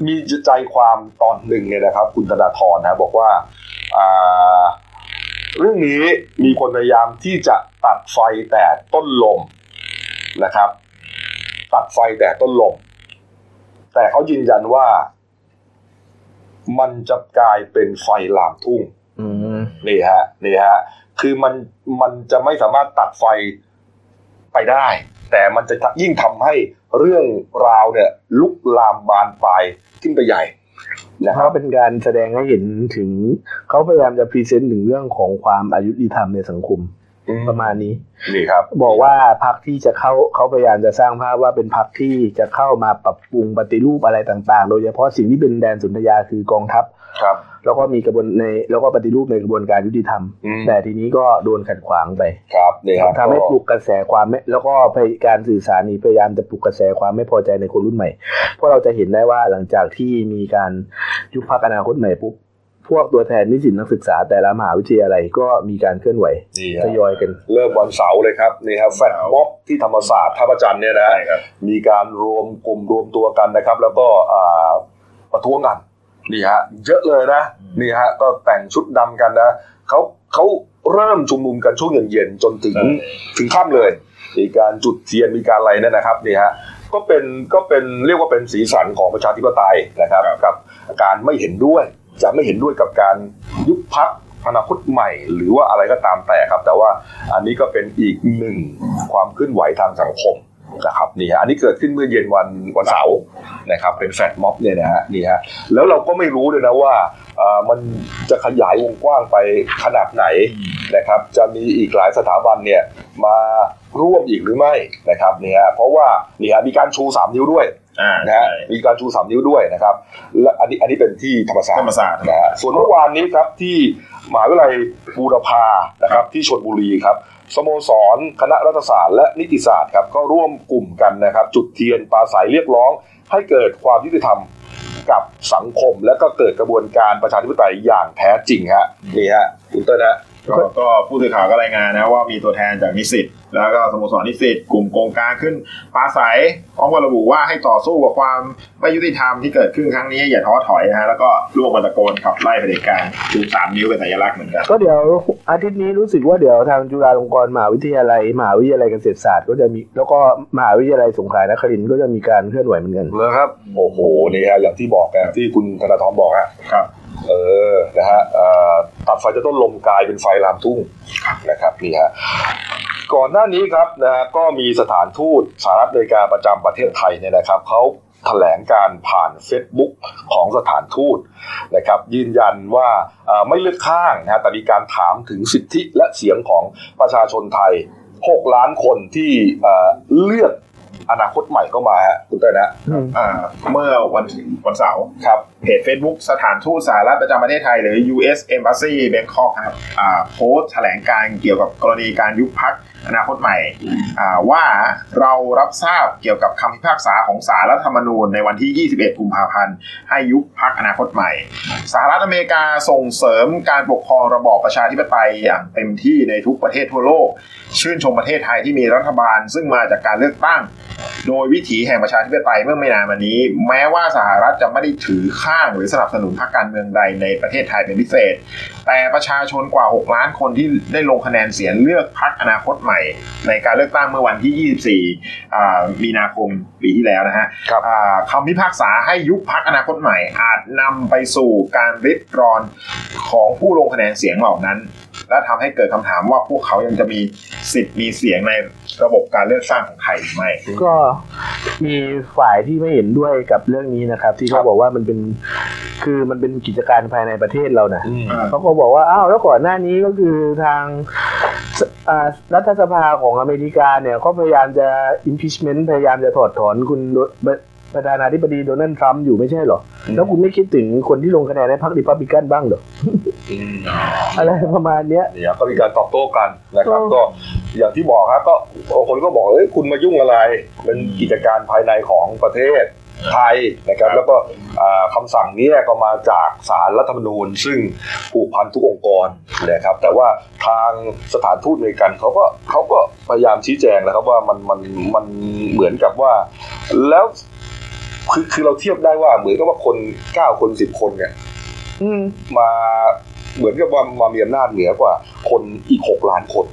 มีใจความตอนหนึ่งเนี่ยนะครับ คุณธนาธรนะบอกว่าอ่าเรื่องนี้มีคนพยายามที่จะตัดไฟแต่ต้นลมนะครับ ตัดไฟแต่ต้นลม แต่เขายืนยันว่า มันจะกลายเป็นไฟลามทุ่งอืมนี่ฮะนี่ฮะ คือมันมันจะไม่สามารถตัดไฟไปได้ แต่มันจะยิ่งทำให้เรื่องราวเนี่ยลุกลามบานปลายขึ้นไปใหญ่นะคเขารับเป็นการแสดงให้เห็นถึงเขาพยายามจะพรีเซนต์ถึงเรื่องของความอายุติธรรมในสังคมประมาณนี้นี่ครับ บอกว่าพักที่จะเข้าเขาพยายามจะสร้างภาพว่าเป็นพักที่จะเข้ามาปรับปรุงปฏิรูปอะไรต่าง ๆ โดยเฉพาะสิ่งที่เป็นแดนสุนทรยาคือกองทัพ ครับแล้วก็มีกระบวนในแล้วก็ปฏิรูปในกระบวนการยุติธรรมอืมแต่ทีนี้ก็โดนขัดขวางไปครับนี่ครับทำให้ปลุกกระแสความไม่แล้วก็พยการสื่อสารนี้พยายามจะปลุกกระแสความไม่พอใจในคนรุ่นใหม่ เพราะเราจะเห็นได้ว่าหลังจากที่มีการยุบพักอนาคตใหม่ปุ๊บพวกตัวแทนนิสิตนักศึกษาแต่ละมหาวิทยาลัยก็มีการเคลื่อนไหวนี่ทฮะยอยกัน เริ่มวันเสาร์เลยครับนี่ครับแฟลตม็อบที่ธรรมศาสตร์ท่าประจันทร์เนี่ยนะใช่ครับมีการรวมกลุ่มรวมตัวกันนะครับ แล้วก็อ่าประท้วงกัน นี่ฮะเยอะเลยนะนี่ฮะก็แต่งชุดดำกันนะเขาเขาเริ่มชุมนุมกันช่วงเย็นๆจนถึงใช่ถึงค่ำเลยมีการจุดเทียนมีการอะไรเนี่ยนะครับนี่ฮะก็เป็นก็เป็นเรียกว่าเป็นสีสันของประชาธิปไตยนะครับกับการไม่เห็นด้วย จะไม่เห็นด้วยกับการยุบพักอนาคตใหม่ หรือว่าอะไรก็ตามแต่ครับ แต่ว่าอันนี้ก็เป็นอีกหนึ่งความเคลื่อนไหวทางสังคม นะครับนี่ฮะอันนี้เกิดขึ้นเมื่อเย็นวันวันเสาร์นะครับเป็นแฟลตม็อบเนี่ยนะฮะนี่ฮะแล้วเราก็ไม่รู้เลยนะว่าเอ่อมันจะขยายวงกว้างไปขนาดไหนนะครับ จะมีอีกหลายสถาบันเนี่ยมาร่วมอีกหรือไม่นะครับเนี่ยเพราะว่านี่ฮะมีการชูสามนิ้วด้วยอ่านะใช่ฮะมีการชูสามนิ้วด้วยนะครับและอันนี้อันนี้เป็นที่ธรรมศาสตธรร์รมศาสตร์นะฮะส่วนเมื่อวานนี้ครับที่มหาวิทยาลัยบูรพานะครับที่ชลบุรีครับ สโมสร คณะรัฐศาสตร์และนิติศาสตร์ครับก็ร่วมกลุ่มกันนะครับ จุดเทียนปราศัยเรียกร้อง ให้เกิดความยุติธรรมกับสังคม และก็เกิดกระบวนการประชาธิปไตยอย่างแท้จริงฮะนี่ฮะคุณเต้นฮะ ก็ก็ผู้สื่อข่าวก็รายงานนะว่ามีตัวแทนจากนิสิตแล้วก็สโมสรนิสิตกลุ่มโกงกลางขึ้นปราศัยพร้อมกับระบุว่าให้ต่อสู้กับความไม่ยุติธรรมที่เกิดขึ้นครั้งนี้อย่าท้อถอยนะฮะแล้วก็ร่วมกันตะโกนขับไล่เผด็จการชูสามนิ้วเป็นสัญลักษณ์เหมือนกันก็เดี๋ยวอาทิตย์นี้รู้สึกว่าเดี๋ยวทางจุฬาลงกรณ์มหาวิทยาลัยมหาวิทยาลัยเกษตรศาสตร์ก็จะมีแล้วก็มหาวิทยาลัยสงขลานครินทร์ก็จะมีการเคลื่อนไหวเหมือนกันเลยครับโอ้โหนี่ฮะอย่างที่บอกกันที่คุณธนาธรบอกฮะครับ เออนะฮะเอ่อตัดไฟจะต้นลมกลายเป็นไฟลามทุ่งนะครับนี่ฮะก่อนหน้านี้ครับนะฮะก็มีสถานทูตสหรัฐอเมริกาประจำประเทศไทยเนี่ยนะครับเขาแถลงการผ่าน Facebook ของสถานทูตนะครับ ยืนยันว่าเอ่อไม่เลือกข้างนะฮะแต่มีการถามถึงสิทธิและเสียงของประชาชนไทย 6 ล้านคนที่เอ่อเลือก อนาคตใหม่เข้ามาฮะคุณเต้ยนะอ่าเมื่อวันวันเสาร์ครับเพจ Facebook สถานทูตสหรัฐประจำประเทศไทยหรือ US Embassy Bangkok ครับอ่าโพสต์แถลงการเกี่ยวกับกรณีการยุบพัก อนาคตใหม่ว่าเรารับทราบเกี่ยวกับคำพิพากษาของศาลรัฐธรรมนูญในวันที่ 21 กุมภาพันธ์ ให้ยุบพักอนาคตใหม่ สหรัฐอเมริกาส่งเสริมการปกครองระบอบประชาธิปไตยอย่างเต็มที่ในทุกประเทศทั่วโลก ชื่นชมประเทศไทยที่มีรัฐบาลซึ่งมาจากการเลือกตั้ง โดยวิถีแห่งประชาธิปไตยเมื่อไม่นานมานี้ แม้ว่าสหรัฐจะไม่ได้ถือข้างหรือสนับสนุนพรรคการเมืองใดในประเทศไทยเป็นพิเศษ แต่ประชาชนกว่า 6 ล้านคนที่ได้ลงคะแนนเสียงเลือกพรรคอนาคตใหม่ในการเลือกตั้งเมื่อวันที่ 24อ่ามีนาคมปีที่แล้วนะฮะครับอ่าคำพิพากษาให้ยุบพรรคอนาคตใหม่ อาจนำไปสู่การริดรอนของผู้ลงคะแนนเสียงเหล่านั้น และทำให้เกิดคำถามว่าพวกเขายังจะมีสิทธิ์มีเสียงในระบบการเลือกตั้งของไทยหรือไม่ ก็มีฝ่ายที่ไม่เห็นด้วยกับเรื่องนี้นะครับ ที่เขาบอกว่ามันเป็นคือมันเป็นกิจการภายในประเทศเรานะอืมเขาก็บอกว่าอ้าวแล้วก่อนหน้านี้ก็คือทางสอ่ารัฐสภาของอเมริกาเนี่ยก็พยายามจะ impeachment พยายามจะถอดถอนคุณโด ประธานาธิบดีโดนัลด์ทรัมป์อยู่ไม่ใช่เหรออืมแล้วคุณไม่คิดถึงคนที่ลงคะแนนในพรรคริพับลิกันบ้างเหรออืมอะไรประมาณเนี้ยเนี่ยก็มีการตอบโต้กันนะครับเออก็อย่างที่บอกครับก็คนก็บอกเอ้ยคุณมายุ่งอะไร เป็นกิจการภายในของประเทศไทยนะครับแล้วก็อ่าคำสั่งเนี้ก็มาจากสารรัฐธรรมนูญ ซึ่งผูกพันทุกองค์กรนะครับแต่ว่าทางสถานทูตอเมริกันเขาก็เขาก็พยายามชี้แจงแล้วครับว่ามันมันมันเหมือนกับว่า แล้ว คือคือเราเทียบได้ว่าเหมือนกับว่าคนเก้าคนสิบคนเนี่ยอืมมาเหมือนกับว่ามามีอำนาจเหนือกว่า คนอีกหกล้านคน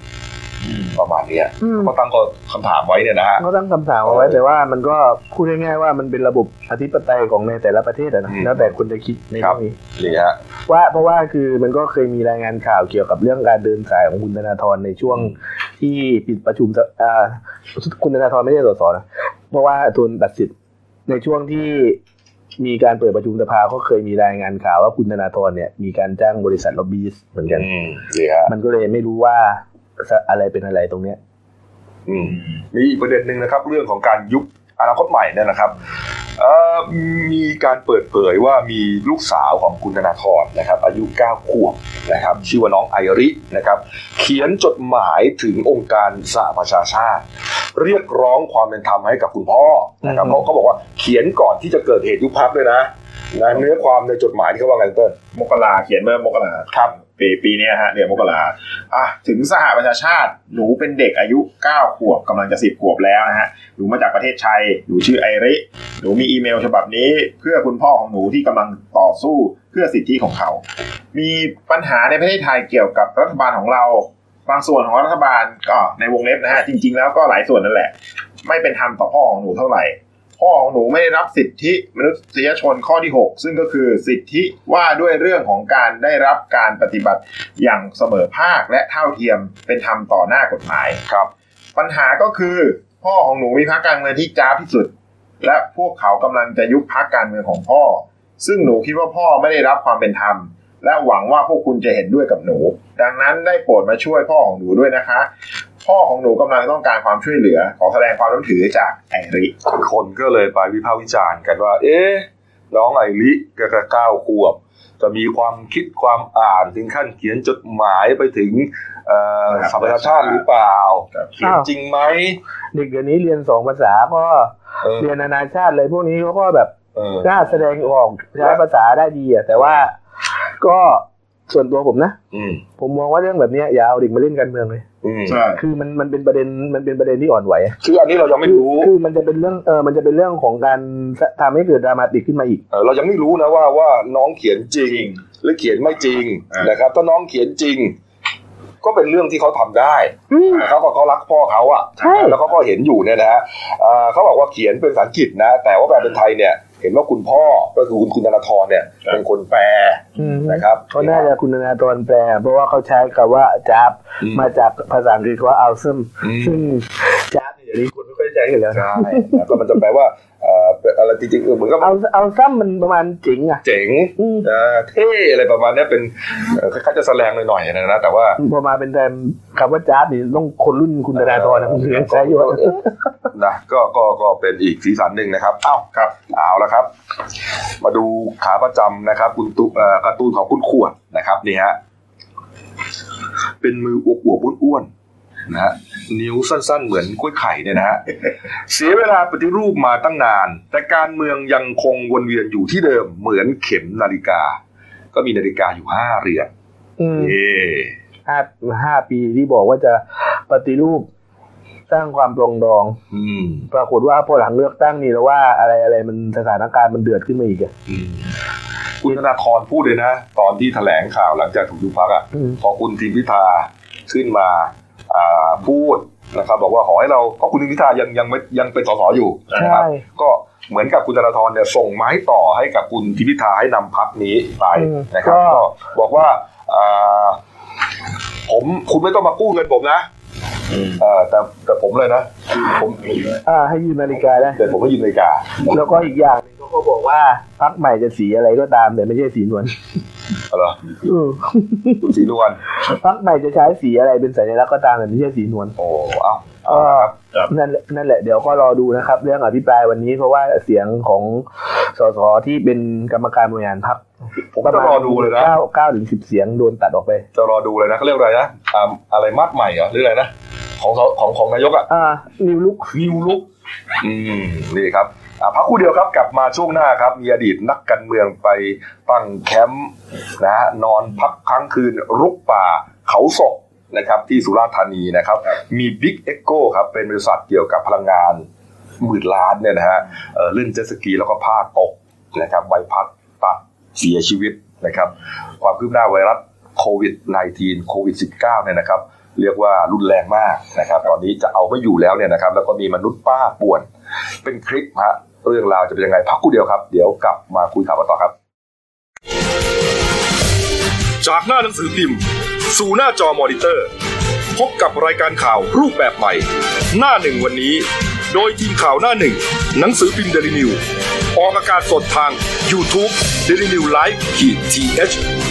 ประมาณเนี้ยอืมก็ตั้งก็คำถามไว้เนี่ยนะฮะก็ตั้งคำถามเอาไว้เออแต่ว่ามันก็พูดง่ายๆว่ามันเป็นระบบอธิปไตยของในแต่ละประเทศอะนะอืมแล้วแต่คุณจะคิดในครัเรื่บองนี้นี่ฮะว่าเพราะว่าคือมันก็เคยมีรายงานข่าวเกี่ยวกับเรื่องการเดินสายของคุณธนาธรในช่วงที่ปิดประชุมสอ่าคุณธนาธรไม่ได้สสนะเพราะว่าทุนตัดสิทธิ์ ในช่วงที่มีการเปิดประชุมสภาก็เคยมีรายงานข่าวว่าคุณธนาธรเนี่ยมีการจ้างบริษัทล็อบบี้เหมือนกันอืมนี่ฮะมันก็เลยไม่รู้ว่าอะไรเป็นอะไรตรงเนี้ย อืมมีอีกประเด็นหนึ่งนะครับ เรื่องของการยุบ อนาคตใหม่เนี่ยนะครับเอ่อมีการเปิดเผยว่ามีลูกสาวของคุณธนาธรนะครับ อายุ 9 ขวบนะครับ ชื่อว่าน้องไอรินะครับ เขียนจดหมายถึงองค์การสหประชาชาติ เรียกร้องความเป็นธรรมให้กับคุณพ่อนะครับอืมเขาเขาบอกว่าเขียนก่อนที่จะเกิดเหตุยุบพักด้วยนะ นะเนื้อความในจดหมายที่เขาว่าไงเติ้ลมกราเขียนเมื่อมกราครับปีปีเนี้ยฮะเดือนมกราอะถึงสหประชาชาติหนูเป็นเด็กอายุ 9 ขวบกำลังจะ 10 ขวบแล้วนะฮะหนูมาจากประเทศชัยหนูชื่อไอริ หนูมีอีเมลฉบับนี้ เพื่อคุณพ่อของหนูที่กำลังต่อสู้เพื่อสิทธิของเขา มีปัญหาในประเทศไทยเกี่ยวกับรัฐบาลของเราบางส่วนของรัฐบาลก็ในวงเล็บนะฮะจริง ๆ แล้วก็หลายส่วนนั่นแหละ ไม่เป็นธรรมต่อพ่อของหนูเท่าไหร่ พ่อของหนูไม่ได้รับสิทธิมนุษยชนข้อที่ 6 ซึ่งก็คือสิทธิว่าด้วยเรื่องของการได้รับการปฏิบัติอย่างเสมอภาคและเท่าเทียมเป็นธรรมต่อหน้ากฎหมายครับ ปัญหาก็คือพ่อของหนูมีพรรคการเมืองที่จ้าบที่สุด และพวกเขากำลังจะยุบพรรคการเมืองของพ่อ ซึ่งหนูคิดว่าพ่อไม่ได้รับความเป็นธรรมและหวังว่าพวกคุณจะเห็นด้วยกับหนู ดังนั้นได้โปรดมาช่วยพ่อของหนูด้วยนะคะ พ่อของหนูกำลังต้องการความช่วยเหลือ ขอแสดงความนับถือจากไอริคนก็เลยไปวิพากษ์วิจารณ์กันว่า เอ๊ะน้องไอริก็แค่เก้าขวบ จะมีความคิดความอ่านถึงขั้นเขียนจดหมายไปถึงเอ่อสหประชาชาติหรือเปล่าครับเขียนจริงไหมเด็กเดี๋ยวนี้เรียนสองภาษาก็เออเรียนนานาชาติเลยพวกนี้เขาก็แบบเออกล้าแสดงออกใช้ภาษาได้ดีอะแต่ว่าก็ ส่วนตัวผมนะอืมผมมองว่าเรื่องแบบเนี้ยอย่าเอาเด็กมาเล่นการเมืองเลยอืมใช่คือมันมันเป็นประเด็นมันเป็นประเด็นที่อ่อนไหวอะคืออันนี้เรายังไม่รู้คือมันจะเป็นเรื่องเออมันจะเป็นเรื่องของการทำให้เกิดดรามาติกขึ้นมาอีกเออเรายังไม่รู้นะว่าว่าน้องเขียนจริง หรือเขียนไม่จริงอ่านนะครับ ถ้าน้องเขียนจริง ก็เป็นเรื่องที่เขาทำได้อืมเขาก็เขารักพ่อเขาอะใช่แล้วเขาก็เห็นอยู่เนี่ยนะฮะอ่าเขาบอกว่าเขียนเป็นภาษาอังกฤษนะ แต่ว่าแปลเป็นไทยเนี่ย เห็นว่าคุณพ่อก็คือคุณคุณธนาธรเนี่ยครับเป็นคนแปลอืมนะครับเขาน่าจะคุณธนาธรแปล เพราะว่าเขาใช้คำว่าจับอืมมาจากภาษาอังกฤษว่าเอาซึมอืมซึ่งจับเนี่ยเดี๋ยวนี้คุณไม่ค่อยใช้กันแล้วนะใช่แล้วก็มันจะแปลว่าเอ่อเป็นอะไรจริงๆเออเหมือนกับเอาเอาซ้ำมันประมาณเจ๋งอะเจ๋งอืมเอ่อเท่อะไรประมาณเนี้ยเป็นเอ่อคล้ายๆจะแสลงหน่อยๆนะนะแต่ว่าพอมาเป็นแทนคำว่าจับนี่ต้องคนรุ่นคุณธนาธรนะคุณถึงจะใช้อยู่อะนะก็ก็ก็เป็นอีกสีสันหนึ่งนะครับ เอ้าครับเอาละครับ มาดูขาประจำนะครับ คุณตุเอ่อการ์ตูนของคุณขวดนะครับนี่ฮะเป็นมืออวบๆอ้วนๆ นะฮะนิ้วสั้นๆ เหมือนกล้วยไข่เนี่ยนะฮะเสียเวลาปฏิรูปมาตั้งนาน แต่การเมืองยังคงวนเวียนอยู่ที่เดิมเหมือนเข็มนาฬิกา ก็มีนาฬิกาอยู่ห้าเรือนอืมเย่ห้าห้าปีที่บอกว่าจะปฏิรูปสร้างความปรองดองอืมปรากฏว่าพอหลังเลือกตั้งนี่แล้วว่าอะไรอะไรมันสถานการณ์มันเดือดขึ้นมาอีกอะอืมคุณธนาธรพูดเลยนะ ตอนที่แถลงข่าวหลังจากถูกยุบพักอะอืมพอคุณทิมพิธาขึ้นมาอ่า พูดนะครับบอกว่าขอให้เราก็คุณทิมพิธายังยังไม่ยังเป็นสสอยู่นะครับใช่ก็เหมือนกับคุณธนาธรเนี่ยส่งไม้ต่อให้กับคุณทิมพิธาให้นำพักนี้ไปอืมนะครับ ก็ก็บอกว่าอ่าผมคุณไม่ต้องมากู้เงินผมนะเออแต่แต่ผมเลยนะผมอ่าให้ยืมนาฬิกาได้แต่ผมไม่ยินนาฬิกา แล้วก็อีกอย่างหนึงเขาก็บอกว่าพักใหม่จะสีอะไรก็ตามแต่ไม่ใช่สีนวลเอาเหรออืมคุณศรีนวลพักใหม่จะใช้สีอะไรเป็นสัญลักษณ์ก็ตามแต่ไม่ใช่สีนวลโอ้เอ้าเอาก็ละครับครับนั่นแหละนั่นแหละเดี๋ยวก็รอดูนะครับ เรื่องอภิปรายวันนี้เพราะว่าเสียงของสสที่เป็นกรรมการบริหารพรรคผมจะรอดูเลยนะเก้าเก้าถึงสิบเสียงโดนตัดออกไป จะรอดูเลยนะเขาเรียกอะไรนะอ่าอะไรมัดใหม่เหรอหรืออะไรนะของสของของนายกอะอ่านิวลุกนิวลุกอืมนี่ครับอะพักครู่เดียวครับกลับมาช่วงหน้าครับ มีอดีตนักการเมืองไปตั้งแคมป์นะฮะนอนพักค้างคืนรุกป่าเขาศกนะครับ ที่สุราษฎร์ธานีนะครับ มีบิ๊ก EGCO ครับ เป็นบริษัทเกี่ยวกับพลังงานหมื่นล้านเนี่ยนะฮะเอ่อเล่นเจ็ตสกีแล้วก็พลาดตกนะครับใบพัดตัดเสียชีวิตนะครับ ความคืบหน้าไวรัสโควิด -19 โควิด -19 เนี่ยนะครับ เรียกว่ารุนแรงมากนะครับ ตอนนี้จะเอาไม่อยู่แล้วเนี่ยนะครับ แล้วก็มีมนุษย์ป้าป่วน เป็นคลิปฮะเรื่องราวจะเป็นยังไงพักกูเดียวครับ เดี๋ยวกลับมาคุยข่าวกันต่อครับ จากหน้าหนังสือพิมพ์ สู่หน้าจอมอนิเตอร์ พบกับรายการข่าวรูปแบบใหม่ หน้าหนึ่งวันนี้ โดยทีมข่าวหน้าหนึ่ง หนังสือพิมพ์เดลิวิวออกอากาศสดทาง YouTube d e l i n e w l i v e ขีดทีเ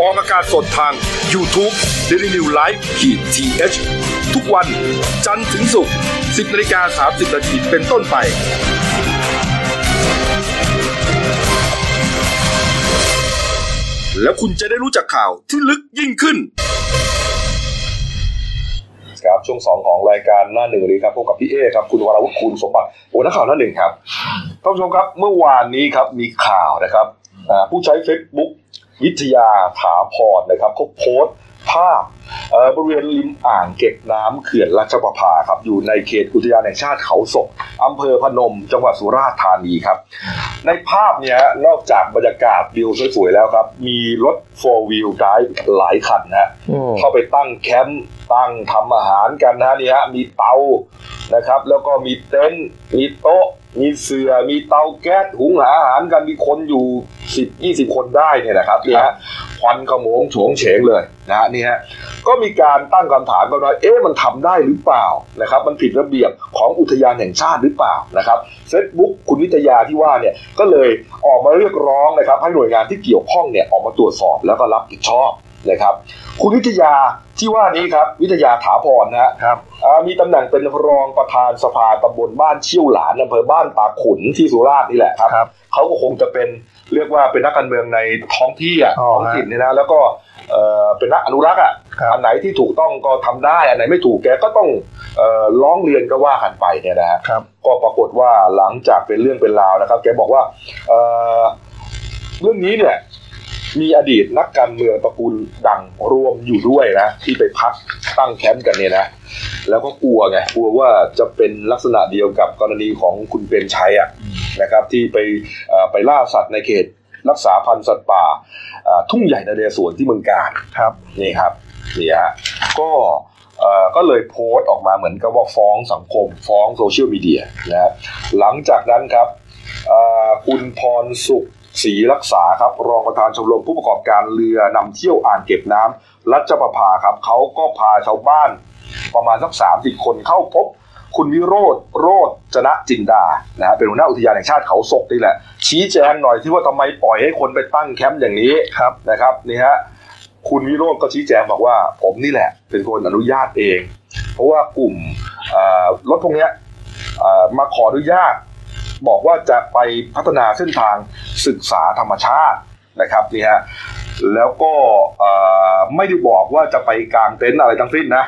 ออกอากาศสดทาง YouTube d e l i n e w l i v e ขีดทีเทุกวันจันทร์ถึงศุกร์10นาฬิกา30นาทีเป็นต้นไป แล้วคุณจะได้รู้จักข่าวที่ลึกยิ่งขึ้นครับช่วงสองของรายการหน้าหนึ่งนี้ครับพบกับพี่เอครับคุณวราวุฒิคุณสมบัติโอ้นักข่าวหน้าหนึ่งครับท่านผู้ชมครับเมื่อวานนี้ครับมีข่าวนะครับผู้ใช้ Facebook วิทยาถาพรนะครับเขาโพสต์ภาพเอ่อบริเวณริมอ่างเก็บน้ำเขื่อนราชประภาครับอยู่ในเขตอุทยานแห่งชาติเขาศกอำเภอพนม จังหวัดสุราษฎร์ธานีครับ ในภาพเนี่ยนอกจากบรรยากาศวิวสวยๆแล้วครับ มีรถ4 wheel drive หลายคันนะฮะอืมเข้าไปตั้งแคมป์ ตั้งทำอาหารกันนะฮะนี่ฮะมีเตานะครับ แล้วก็มีเต็นท์มีโต๊ะ มีเสือ่อมีเตาแก๊สหุงหาอาหารกันมีคนอยู่สิบยี่สิบคนได้เนี่ยนะครับนี่ฮะควันขโมงโฉงเฉงเลยนะฮะนี่ฮะก็มีการตั้งคำถามกันว่าเอ๊ะมันทำได้หรือเปล่านะครับ มันผิดระเบียบของอุทยานแห่งชาติหรือเปล่านะครับเฟซบุ๊กคุณวิทยาที่ว่าเนี่ยก็เลยออกมาเรียกร้องนะครับ ให้หน่วยงานที่เกี่ยวข้องเนี่ยออกมาตรวจสอบแล้วก็รับผิดชอบ นะครับ คุณวิทยาที่ว่านี้ครับ วิทยาถาพรนะฮะครับอ่ามีตำแหน่งเป็นรองประธานสภาตำบลบ้านเชี่ยวหลานอำเภอบ้านตาขุนที่สุราษฎร์นี่แหละครับครับเขาก็คงจะเป็นเรียกว่าเป็นนักการเมืองในท้องที่อะอ๋อท้องถิ่นเนี่ยนะแล้วก็เอ่อเป็นนักอนุรักษ์อะครับอันไหนที่ถูกต้องก็ทำได้ อันไหนไม่ถูกแกก็ต้องเอ่อร้องเรียนก็ว่ากันไปเนี่ยนะฮะครับก็ปรากฏว่าหลังจากเป็นเรื่องเป็นราวนะครับ แกบอกว่าเอ่อเรื่องนี้เนี่ย มีอดีตนักการเมืองตระกูลดังรวมอยู่ด้วยนะ ที่ไปพักตั้งแคมป์กันเนี่ยนะ แล้วก็กลัวไงกลัวว่าจะเป็นลักษณะเดียวกับกรณีของคุณเปรมชัยอะนะครับ ที่ไปเอ่อไปล่าสัตว์ในเขตรักษาพันธุ์สัตว์ป่าเอ่อทุ่งใหญ่นเรศวรที่เมืองกาญครับนี่ครับนี่ฮะก็เอ่อก็เลยโพสต์ออกมาเหมือนกับว่าฟ้องสังคม ฟ้องโซเชียลมีเดียนะครับหลังจากนั้นครับเอ่อคุณพรสุข ศรีรักษาครับรองประธานชมรมผู้ประกอบการเรือนำเที่ยวอ่างเก็บน้ำรัชประภาครับเขาก็พาชาวบ้าน ประมาณสักสามสิบคนเข้าพบ คุณวิโรธโรธจนะจินดานะฮะเป็นหัวหน้าอุทยานแห่งชาติเขาศกนี่แหละ ชี้แจงหน่อยที่ว่าทำไมปล่อยให้คนไปตั้งแคมป์อย่างนี้ครับนะครับนี่ฮะคุณวิโรธก็ชี้แจงบอกว่า ผมนี่แหละ เป็นคนอนุญาตเอง เพราะว่ากลุ่มเอ่อรถพวกเนี้ยเอ่อมาขออนุญาต บอกว่าจะไปพัฒนาเส้นทางศึกษาธรรมชาตินะครับนี่ฮะแล้วก็เอ่อไม่ได้บอกว่าจะไปกางเต็นท์อะไรทั้งสิ้นนะ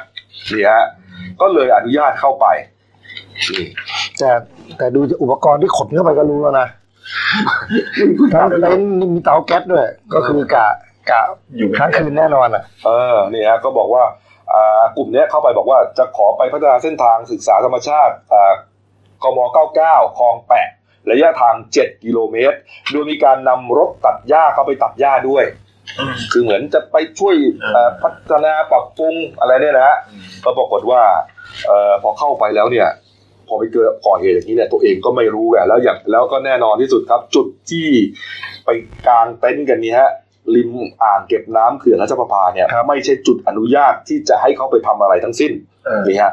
นี่ฮะก็เลยอนุญาตเข้าไปนี่แต่แต่ดูอุปกรณ์ที่ขนเข้าไปก็รู้แล้วนะทั้งเต็นท์มีเตาแก๊สด้วย ก็คือกะกะอยู่เป็นค้างคืนแน่นอนอะ เออนี่ฮะก็บอกว่าอ่ากลุ่มเนี้ยเข้าไปบอกว่าจะขอไปพัฒนาเส้นทางศึกษาธรรมชาติอ่า กม 99 คลองแปะระยะทาง 7 กิโลเมตร โดยมีการนำรถตัดหญ้าเข้าไปตัดหญ้าด้วย คือเหมือนจะไปช่วยเอ่อพัฒนาปรับปรุงอะไรเนี่ยนะฮะก็ปรากฏว่าเอ่อพอเข้าไปแล้วเนี่ย พอไปเกิดก่อเหตุอย่างนี้เนี่ยตัวเองก็ไม่รู้ไงแล้วอย่างแล้วก็แน่นอนที่สุดครับ จุดที่ไปกางเต็นท์กันนี้ฮะริมอ่างเก็บน้ำเขื่อนราชประภาเนี่ยครับไม่ใช่จุดอนุญาตที่จะให้เขาไปทำอะไรทั้งสิ้นเออนี่ฮะ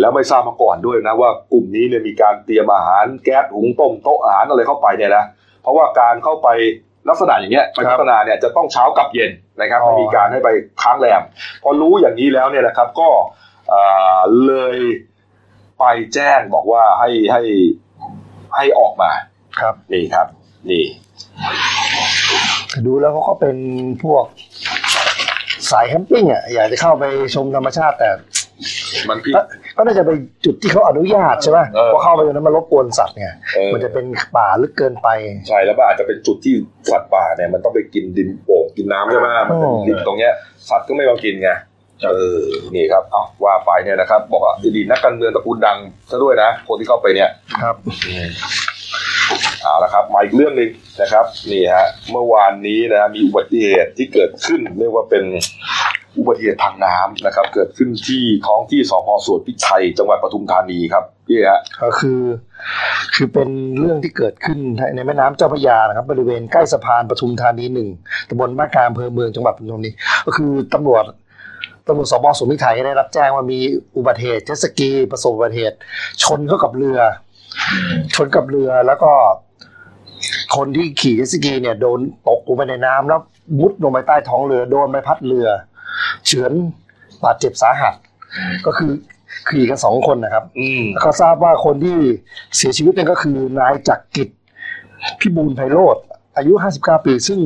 แล้วไม่ทราบมาก่อนด้วยนะว่ากลุ่มนี้เนี่ยมีการเตรียมอาหารแก๊สหุงต้มโต๊ะอาหารอะไรเข้าไปเนี่ยนะเพราะว่าการเข้าไปลักษณะอย่างเงี้ยไปครับพัฒนาเนี่ยจะต้องเช้ากับเย็นนะครับอ๋อไม่มีการให้ไปค้างแรมพอรู้อย่างนี้แล้วเนี่ยนะครับก็อ่าเลยไปแจ้งบอกว่าให้ให้ให้ออกมาครับนี่ครับ นี่ ดูแล้วเขาก็เป็นพวกสายแคมปิ้งอะอยากจะเข้าไปชมธรรมชาติแต่ มันพี่ก็ก็น่าจะไปจุดที่เขาอนุญาตใช่ไหมเออเพราะเข้าไปตรงนั้นมันรบกวนสัตว์ไงเออ มันจะเป็นป่าลึกเกินไป ใช่แล้วมันอาจจะเป็นจุดที่สัตว์ป่าเนี่ยมันต้องไปกินดินโป่งกินน้ำใช่ไหมมันเป็นอืมดินตรงเนี้ยสัตว์ก็ไม่มากินไงเออนี่ครับเอาว่าไปเนี่ยนะครับ บอกว่าอดีตนักการเมืองตระกูลดังซะด้วยนะคนที่เข้าไปเนี่ย ครับ เอาละครับมาอีกเรื่องหนึ่งนะครับ นี่ฮะเมื่อวานนี้นะฮะมีอุบัติเหตุที่เกิดขึ้น เรียกว่าเป็น อุบัติเหตุทางน้ำนะครับ เกิดขึ้นที่ท้องที่สพสวนพิชัย จังหวัดปทุมธานีครับพี่ฮะก็คือ คือเป็นเรื่องที่เกิดขึ้นในแม่น้ำเจ้าพระยานะครับ บริเวณใกล้สะพานปทุมธานีหนึ่งตำบลบ้านกลางอำเภอเมืองจังหวัดปทุมธานีก็คือตำรวจตำรวจสพสวนพิไทยได้รับแจ้งว่ามีอุบัติเหตุเจ็ตสกีประสบอุบัติเหตุ ชนเข้ากับเรือ ชนกับเรือแล้วก็ คนที่ขี่เจ็ตสกีเนี่ยโดนตกลงไปในน้ำแล้วมุดลงไปใต้ท้องเรือโดนใบพัดเรือ เฉือนบาดเจ็บสาหัส ก็คือขี่กันสองคนนะครับอืมก็ทราบว่าคนที่เสียชีวิตเนี่ยก็คือนายจักรกิจพิบูลไพโรธอายุ 59 ปี ซึ่ง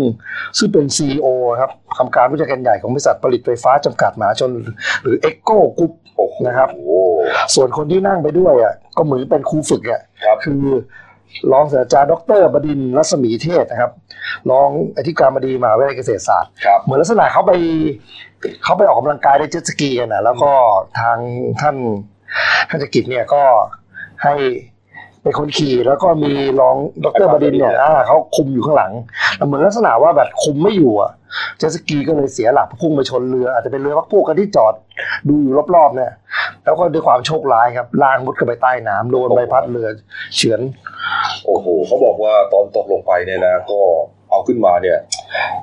ซึ่งเป็น CEO ครับทำการผู้จัดการใหญ่ของบริษัทผลิตไฟฟ้าจำกัดมหาชน หรือ e c o Group โอ้โหนะครับ ส่วนคนที่นั่งไปด้วยอะก็เหมือนเป็นครูฝึกอะครับคือ รองศาสตราจารย์ดรบดินทร์รัศมีเทศนะครับรองอธิการบดีมหาวิทยาลัยเกษตรศาสตร์ ครับ เหมือนลักษณะเขาไปเขาไปออกกำลังกายได้เจ็ตสกีกันนะแล้วก็ทางท่านท่านจักรกิจเนี่ยก็ให้ เป็นคนขี่แล้วก็มีรองดรบดินทร์เนี่ยอ่าเขาคุมอยู่ข้างหลังแล้วเหมือนลักษณะว่าแบบคุมไม่อยู่อะเจ็ตสกีก็เลยเสียหลักพุ่งไปชนเรือ อาจจะเป็นเรือพักพวกกันที่จอดดูอยู่รอบๆเนี่ย แล้วก็ด้วยความโชคร้ายครับล่างมุดเข้าไปใต้น้ำโดนใบพัดเรือเฉือน โอ้โหเขาบอกว่าตอนตกลงไปเนี่ยนะก็เอาขึ้นมาเนี่ย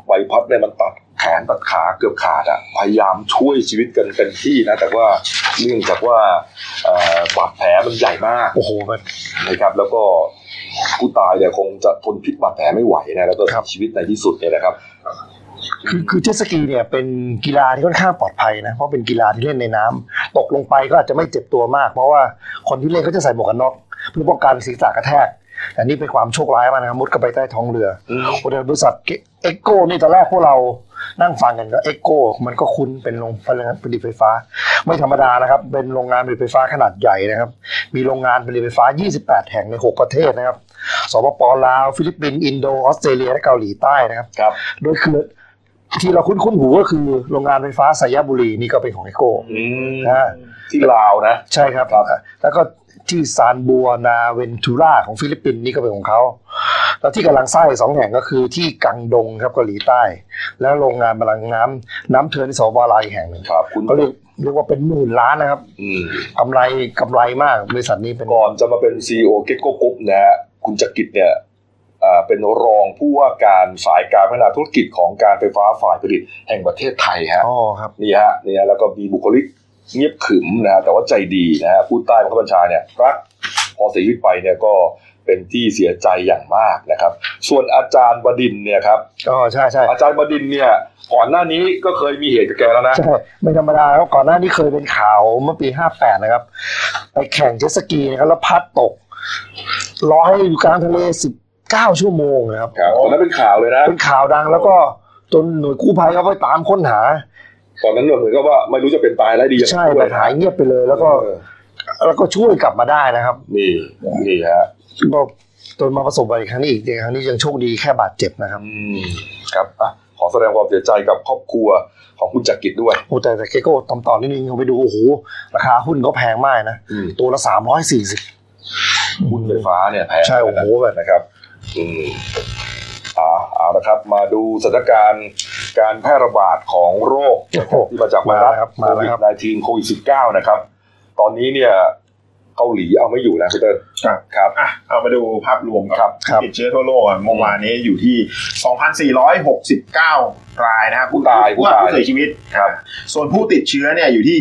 ใบพัดเนี่ยมันตัดแข นตัดขาเกือบขาดอะพยายามช่วยชีวิตกันเต็มที่นะ แต่ว่าเนื่องจากว่าเอ่อบาดแผลมันใหญ่มากโอ้โหมันนะครับ แล้วก็ผู้ตายเนี่ยคงจะทนพิษบาดแผลไม่ไหวนะแล้วก็ครับเสียชีวิตในที่สุดเนี่ยนะครับคือคือเจ็ตสกีเนี่ยเป็นกีฬาที่ค่อนข้างปลอดภัยนะเพราะเป็นกีฬาที่เล่นในน้ำตกลงไปก็อาจจะไม่เจ็บตัวมาก เพราะว่าคนที่เล่นเขาจะใส่หมวกกันน็อกเพื่อป้องกันศีรษะกระแทกแต่นี่เป็นความโชคร้ายมากนะครับมุดเข้าไปใต้ท้องเรืออืมโอ้แต่บริษัท EGCO นี่ตอนแรกพวกเรา นั่งฟังกันก็ EGCO มันก็คุ้นเป็นโรงผลิตไฟฟ้า ไม่ธรรมดานะครับ เป็นโรงงานผลิตไฟฟ้าขนาดใหญ่นะครับ มีโรงงานผลิตไฟฟ้า 28 แห่งใน 6 ประเทศนะครับสปปลาว ฟิลิปปินส์อินโดออสเตรเลียและเกาหลีใต้นะครับครับโดยคือที่เราคุ้นคุ้นๆหูก็คือโรงงานไฟฟ้าไซยะบุรีนี่ก็เป็นของ EGCO อืมนะฮะที่ลาวนะ ใช่ครับครับแล้วก็ ที่ San Buenaventura ของฟิลิปปินส์นี่ก็เป็นของเขา แล้วที่กำลังสร้างอีกสองแห่งก็คือที่กังดงครับเกาหลีใต้ แล้วโรงงานพลังน้ำน้ำเทินที่สปปลาวอีกแห่งหนึ่งครับคุณก็เรียกเรียกว่าเป็นหมื่นล้านนะครับอืมกำไรกำไรมากบริษัทนี้เป็นก่อนจะมาเป็น CEO EGCO Group นะฮะคุณจักริดเนี่ยอ่าเป็นรองผู้ว่าการสายการพัฒนาธุรกิจของการไฟฟ้าฝ่ายผลิตแห่งประเทศไทยฮะอ๋อครับนี่ฮะนี่ฮะแล้วก็มีบุคลิก เงียบขรึมนะฮะแต่ว่าใจดีนะฮะผู้ใต้บังคับบัญชาเนี่ยรักพอเสียชีวิตไปเนี่ยก็เป็นที่เสียใจอย่างมากนะครับ ส่วนอาจารย์บดินทร์เนี่ยครับอ๋อใช่ใช่อาจารย์บดินทร์เนี่ยก่อนหน้านี้ก็เคยมีเหตุกับแกแล้วนะใช่ไม่ธรรมดาครับก่อนหน้านี้เคยเป็นข่าวเมื่อปี58นะครับ ไปแข่งเจ็ตสกีนะครับแล้วพัดตกลอยอยู่กลางทะเล19ชั่วโมงนะครับครับตอนนั้นเป็นข่าวเลยนะเป็นข่าวดังแล้วก็จนหน่วยกู้ภัยเขาไปตามค้นหา ตอนนั้นเหมือนกับว่าไม่รู้จะเป็นตายแล้วดียังไงใช่ด้วแต่หายเงียบไปเลย แล้วก็เออแล้วก็ช่วยกลับมาได้นะครับ นี่นี่ฮะก็จนมาประสบอุบัติเหตุครั้งนี้อีกในครั้งนี้ยังโชคดีแค่บาดเจ็บนะครับอืมครับอะขอแสดงความเสียใจกับครอบครัวของคุณจักริดด้วยโอ้แต่แต่เกโก้ตอมต่อนิดนึงเขาไปดูโอ้โหราคาหุ้นก็แพงมากนะอืมตัวละสามร้อยสี่สิบหุ้นไฟฟ้าเนี่ยแพงใช่โอ้โหแบบนะครับ อืม อ่าเอาละครับ มาดูสถานการณ์การแพร่ระบาดของโรคโอ้โหที่มาจากไวมารัแล้สวครับโคมาแล้ววิดครับ19 โควิด 19 นะครับ ตอนนี้เนี่ยเกาหลีเอาไม่อยู่นะพี่เติ้ลครับครับอะเอามาดูภาพรวมครับครับติดเชื้อทั่วโลกอะเมื่อวานนี้อยู่ที่ 2,469 รายนะครับผู้ตายผู้ตายผู้เสียชีวิตครับ ส่วนผู้ติดเชื้อเนี่ยอยู่ที่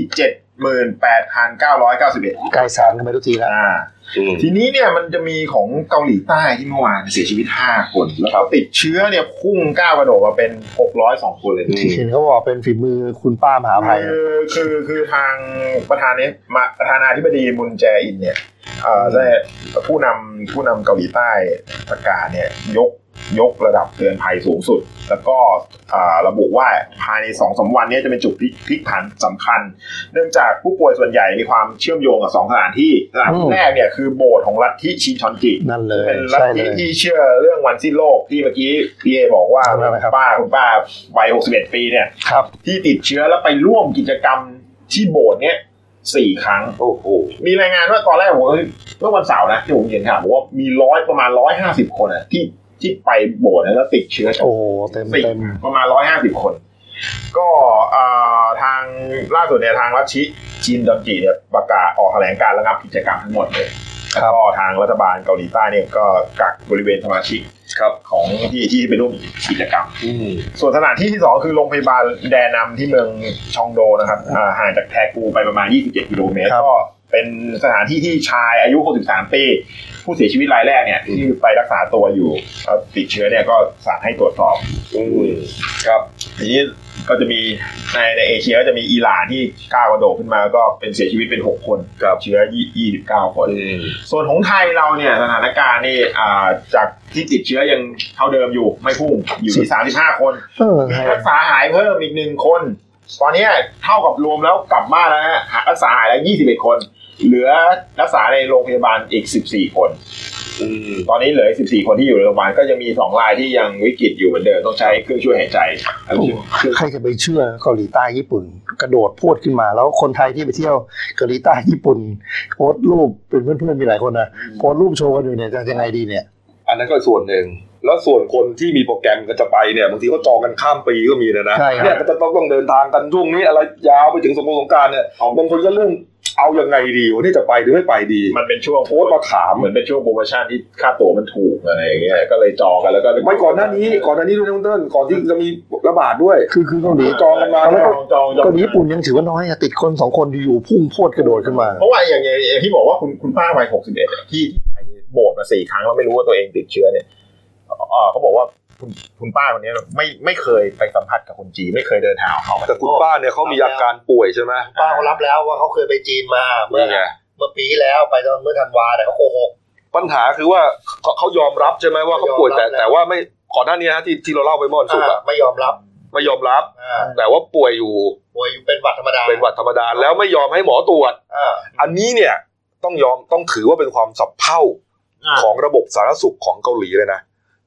หมื่นแปดพันเก้าร้อยเก้าสิบเอ็ดใกล้สารกันไปทุกทีแล้วอ่าอืม ทีนี้เนี่ยมันจะมีของเกาหลีใต้ที่เมื่อวานเสียชีวิต 5 คน แล้วก็ติดเชื้อเนี่ยพุ่งก้าวกระโดดมาเป็น 602 คนเลยอืมเห็นเขาบอกเป็นฝีมือคุณป้ามหาภัยคือคือคือทางประธานนี้มาประธานาธิบดีมุนแจอินเนี่ยเอ่อได้ผู้นำผู้นำเกาหลีใต้ประกาศเนี่ยยก ยกระดับเตือนภัยสูงสุด แล้วก็อ่าระบุว่าภายในสองสามวันเนี้จะเป็นจุดพลิกพลิกผันสำคัญ เนื่องจากผู้ป่วยส่วนใหญ่มีความเชื่อมโยงกับสองสถานที่สถานอืที่มแรกเนี่ยคือโบสถ์ของลัทธิชินชอนจินั่นเลยเป็นลัทใช่เลธิยที่เชื่อเรื่องวันสิ้นโลกที่เมื่อกี้พี่เอบอกว่านั่นแหละครับป้าคุณป้าวัย61ปีเนี่ยครับที่ติดเชื้อแล้วไปร่วมกิจกรรมที่โบสถ์เนี่ยสี่ครั้ง โอ้โห มีรายงานว่าตอนแรกผมเมื่อวันเสาร์นะที่ผมเห็นข่าวบอกว่ามีร้อยประมาณร้อยห้าสิบคนอะที่ ที่ไปโบสถ์แล้วติดเชื้อจากโอ้โหเต็มสี่เต็มประมาณร้อยห้าสิบคน ก็อ่าทางล่าสุดเนี่ยทางรัชชิจินดอนจิเนี่ยประกาศออกแถลงการระงับกิจกรรมทั้งหมดเลยครัแล้วบก็ทางรัฐบาลเกาหลีใต้เนี่ยก็กักบริเวณสมาชิกครับของที่ที่ไปร่วมกิจกรรมอืมส่วนสถานที่ที่สองคือโรงพยาบาลแดนำที่เมืองชองโดนะครับอ่าห่างจากแทกูไปประมาณ 27 กิโลเมตรครับก็เป็นสถานที่ที่ชายอายุ 63 ปี ผู้เสียชีวิตรายแรกเนี่ยที่ไปรักษาตัวอยู่แล้วติดเชื้อเนี่ยก็สั่งให้ตรวจสอบอืมครับทีนี้ก็จะมีในในเอเชียก็จะมีอิหร่านที่ก้าวกระโดดขึ้นมาก็เป็นเสียชีวิตเป็น 6 คนครับเชื้อ 29 คนอืมส่วนของไทยเราเนี่ยสถานการณ์นี่อ่าจากที่ติดเชื้อยังเท่าเดิมอยู่ไม่พุ่งอยู่ที่ 35 คนเออมีให้รักษาหายเพิ่มอีกหนึ่งคน ตอนนี้เท่ากับรวมแล้วกลับบ้านแล้วนะหารักษาหายแล้ว21คน เหลือรักษาในโรงพยาบาลอีก14คนอืมตอนนี้เหลืออีก14คนที่อยู่ในโรงพยาบาลก็ยังมี2รายที่ยังวิกฤตอยู่เหมือนเดิมต้องใช้เครื่องช่วยหายใจโอ้โหใครจะไปเชื่อเกาหลีใต้ญี่ปุ่น กระโดดพูดขึ้นมา แล้วคนไทยที่ไปเที่ยวเกาหลีใต้ญี่ปุ่นโพสต์รูปเป็นเพื่อนๆมีหลายคนนะโพสต์รูปโชว์กันอยู่เนี่ยจะยังไงดีเนี่ย อันนั้นก็ส่วนหนึ่ง แล้วส่วนคนที่มีโปรแกรมก็จะไปเนี่ยบางทีเขาจองกันข้ามปีก็มีนะนะใช่ครับเนี่ยก็จะต้องต้องเดินทางกันช่วงนี้อะไรยาวไปถึงสงกรานต์สงกรารเนี่ยบางคนก็เรื่องเอายังไงดีวันนี้จะไปหรือไม่ไปดี มันเป็นช่วงโพสต์มาถามเหมือนเป็นช่วงโปรโมชั่นที่ค่าตั๋วมันถูกอะไรอย่างเงี้ยก็เลยจองกันแล้วก็ไม่ก่อนหน้านี้ก่อนหน้านี้ด้วยนะคุณเติ้ลก่อนที่จะมีระบาดด้วย คือคือเกาหลีจองกันมาจแล้วองจองจองเกาหลีญี่ปุ่นยังถือว่าน้อยอะติดคนสองคนอยู่ๆพุ่งโพดกระโดดขึ้นมาเพราะว่าอย่างอย่างอย่างที่บอกว่าคุณคุณป้าวัยหกสิบเอ็ดที่ไปโบสถ์มาสี่ครั้งแล้วไม่รู้ว่าตัวเองติดเชื้อเนี่ย เอ่อเขาบอกว่าคุณคุณป้าคนนี้ไม่ไม่เคยไปสัมผัสกับคนจีนไม่เคยเดินทางกับเขาแต่คุณป้าเนี่ยเขามีอาการป่วยใช่ไหมป้าเขารับแล้วว่าเขาเคยไปจีนมาเมื่อนี่ไงเมื่อปีที่แล้วไปตอนเมื่อธันวาแต่เขาโกหกปัญหาคือว่าเขาเขายอมรับใช่ไหมว่าเขาป่วยแต่ยอมรับแล้วแต่ว่าไม่ก่อนหน้านี้ฮะที่ที่เราเล่าไปเมื่อวันศุกร์อะไม่ยอมรับไม่ยอมรับอ่าแต่ว่าป่วยอยู่ป่วยอยู่เป็นหวัดธรรมดาเป็นหวัดธรรมดาแล้วไม่ยอมให้หมอตรวจอ่าอันนี้เนี่ยต้องยอมต้องถือว่าเป็นความสับเพร่าของระบบสาธารณสุขของเกาหลีเลยนะ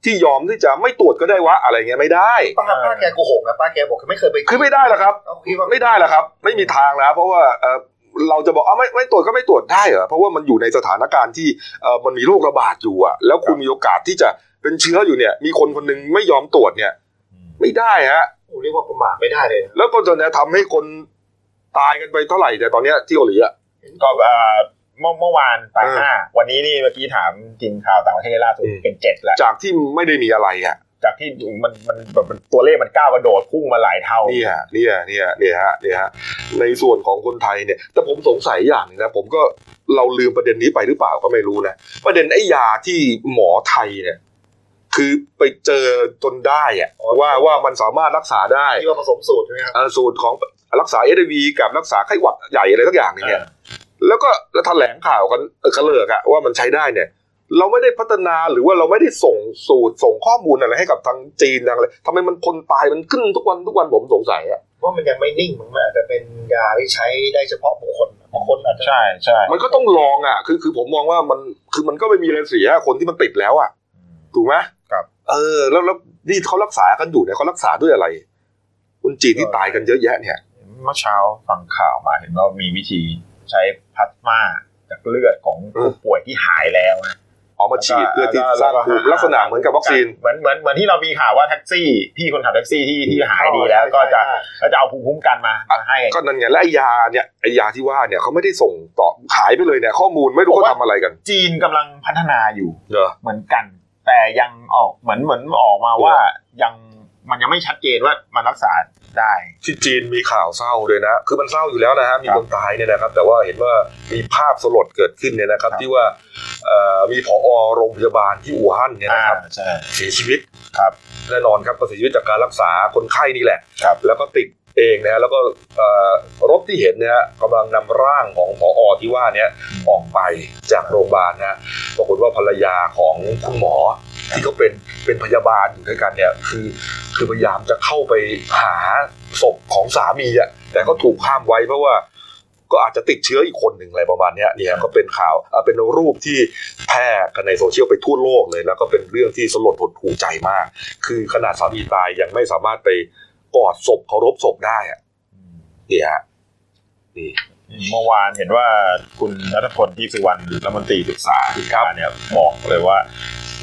ที่ยอมที่จะไม่ตรวจก็ได้วะอะไรเงี้ยไม่ได้ ป้าป้าแกโกหกนะป้าแกบอกไม่เคยไปคือไม่ได้หรอกครับเขาคิดว่าไม่ได้หรอกครับ ไม่มีทางนะเพราะว่าเอ่อเราจะบอกอะไม่ไม่ตรวจก็ไม่ตรวจได้เหรอเพราะว่ามันอยู่ในสถานการณ์ที่เอ่อมันมีโรคระบาดอยู่อะแล้วคุณมีโอกาสที่จะเป็นเชื้ออยู่เนี่ย มีคนคนหนึงไม่ยอมตรวจเนี่ย ไม่ได้ฮะ โอ้เรียกว่าประมาทไม่ได้เลยนะแล้วก็จนเนี่ยทำให้คนตายกันไปเท่าไหร่แต่ตอนเนี้ยที่เกาหลีอะก็เอ่อ เมื่อเมื่อวานตายเออห้าวันนี้นี่เมื่อกี้ถามกินข่าวต่างประเทศล่าสุดอืมเป็นเจ็ดแล้ว จากที่ไม่ได้มีอะไรอะจากที่มันมันแบบมันตัวเลขมันก้าวกระโดดพุ่งมาหลายเท่าเนี่ยเนี่ยเนี่ยเนี่ยฮะเนี่ยฮะในส่วนของคนไทยเนี่ย แต่ผมสงสัยอย่างหนึงนะ ผมก็เราลืมประเด็นนี้ไปหรือเปล่าก็ไม่รู้นะประเด็นไอ้ยาที่หมอไทยเนี่ยคือไปเจอจนได้อะว่าว่ามันสามารถรักษาได้ที่ว่าผสมสูตรใช่ไหมครับเอ่อสูตรของรักษาเอวีกับรักษาไข้หวัดใหญ่อะไรสักอย่างหนึงเนี่ย แล้วก็แล้วแถลงข่าวกันเออกระเลิกอะว่ามันใช้ได้เนี่ย เราไม่ได้พัฒนาหรือว่าเราไม่ได้ส่งสูตรส่งข้อมูลอะไรให้กับทางจีนทางอะไรทำไมมันคนตายมันขึ้นทุกวันทุกวันผมสงสัยอะว่ามันยังไม่นิ่งมันอาจจะเป็นยาที่ใช้ได้เฉพาะบุคคลบางคนอาจจะใช่ใช่มันก็ต้องลองอะคือคือผมมองว่ามันคือมันก็ไม่มีอะไรเสียคนที่มันติดแล้วอะถูกไหมครับ เออ แล้วแล้วนี่เขารักษากันอยู่เนี่ยเขารักษาด้วยอะไรคนจีนที่ตายกันเยอะแยะเนี่ยเมื่อเช้าฟังข่าวมาเห็นว่ามีวิธีใช้ พลาสมาจากเลือดของผู้ป่วยที่หายแล้วนะเอามาฉีดเพื่อที่สร้างภูมิลักษณะเหมือนกับวัคซีนเหมือนเหมือนเหมือนที่เรามีข่าวว่าแท็กซี่พี่คนขับแท็กซี่ที่ที่หายดีแล้ว ก็จะก็จะเอาภูมิคุ้มกันมามาให้ก็นั่นไงและไอ้ยาเนี่ยไอ้ยาที่ว่าเนี่ยเขาไม่ได้ส่งต่อขายไปเลยเนี่ยข้อมูลไม่รู้เขาทำอะไรกัน จีนกำลังพัฒนาอยู่เนอะเหมือนกัน แต่ยังออกเหมือนเหมือนออกมาว่ายัง มันยังไม่ชัดเจนว่ามันรักษาได้ที่จีนมีข่าวเศร้าด้วยนะ คือมันเศร้าอยู่แล้วนะฮะมีคนตายเนี่ยนะครับ แต่ว่าเห็นว่ามีภาพสลดเกิดขึ้นเนี่ยนะครับครับที่ว่าเอ่อมีผอโรงพยาบาลที่อู่ฮั่นเนี่ยนะครับใช่เสียชีวิตครับแน่นอนครับก็เสียชีวิตจากการรักษาคนไข้นี่แหละครับแล้วก็ติดเองนะฮะแล้วก็เอ่อรถที่เห็นเนี่ยฮะกำลังนำร่างของผอที่ว่าเนี้ยออกไปจากโรงพยาบาลนะปรากฏว่าภรรยาของคุณหมอ ที่เขาเป็นเป็นพยาบาลอยู่ด้วยกันเนี่ยคือ คือพยายามจะเข้าไปหาศพของสามีอะแต่ก็ถูกห้ามไว้เพราะว่า ก็อาจจะติดเชื้ออีกคนหนึ่งอะไรประมาณนี้เนี่ยก็เป็นข่าวอะเป็นรูปที่แพร่กันในโซเชียลไปทั่วโลกเลย แล้วก็เป็นเรื่องที่สลดหดหูใจมาก คือขนาดสามีตายยังไม่สามารถไปกอดศพเคารพศพได้อะนี่ฮะนี่เมื่อวานเห็นว่าคุณนัทพลที่สุวรรณรัฐมนตรีศึกษาธิการเนี่ยบอกเลยว่า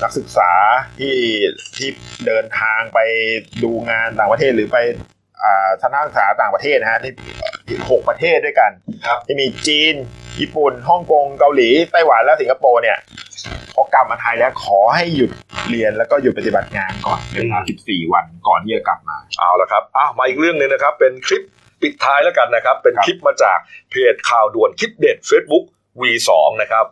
นักศึกษาที่ที่เดินทางไปดูงานต่างประเทศหรือไปอ่าทัศนศึกษาต่างประเทศนะฮะที่ที่หกประเทศด้วยกันครับที่มีจีน ญี่ปุ่นฮ่องกงเกาหลีไต้หวันและสิงคโปร์เนี่ยพอกลับมาไทยแล้วขอให้หยุดเรียนแล้วก็หยุดปฏิบัติงานก่อนเป็นเวลา14 วันก่อนที่จะกลับมาเอาละครับอ้าวมาอีกเรื่องหนึงนะครับ เป็นคลิปปิดท้ายแล้วกันนะครับ เป็นครับคลิปมาจากเพจข่าวด่วนคลิปเด็ด Facebook V2 นะครับ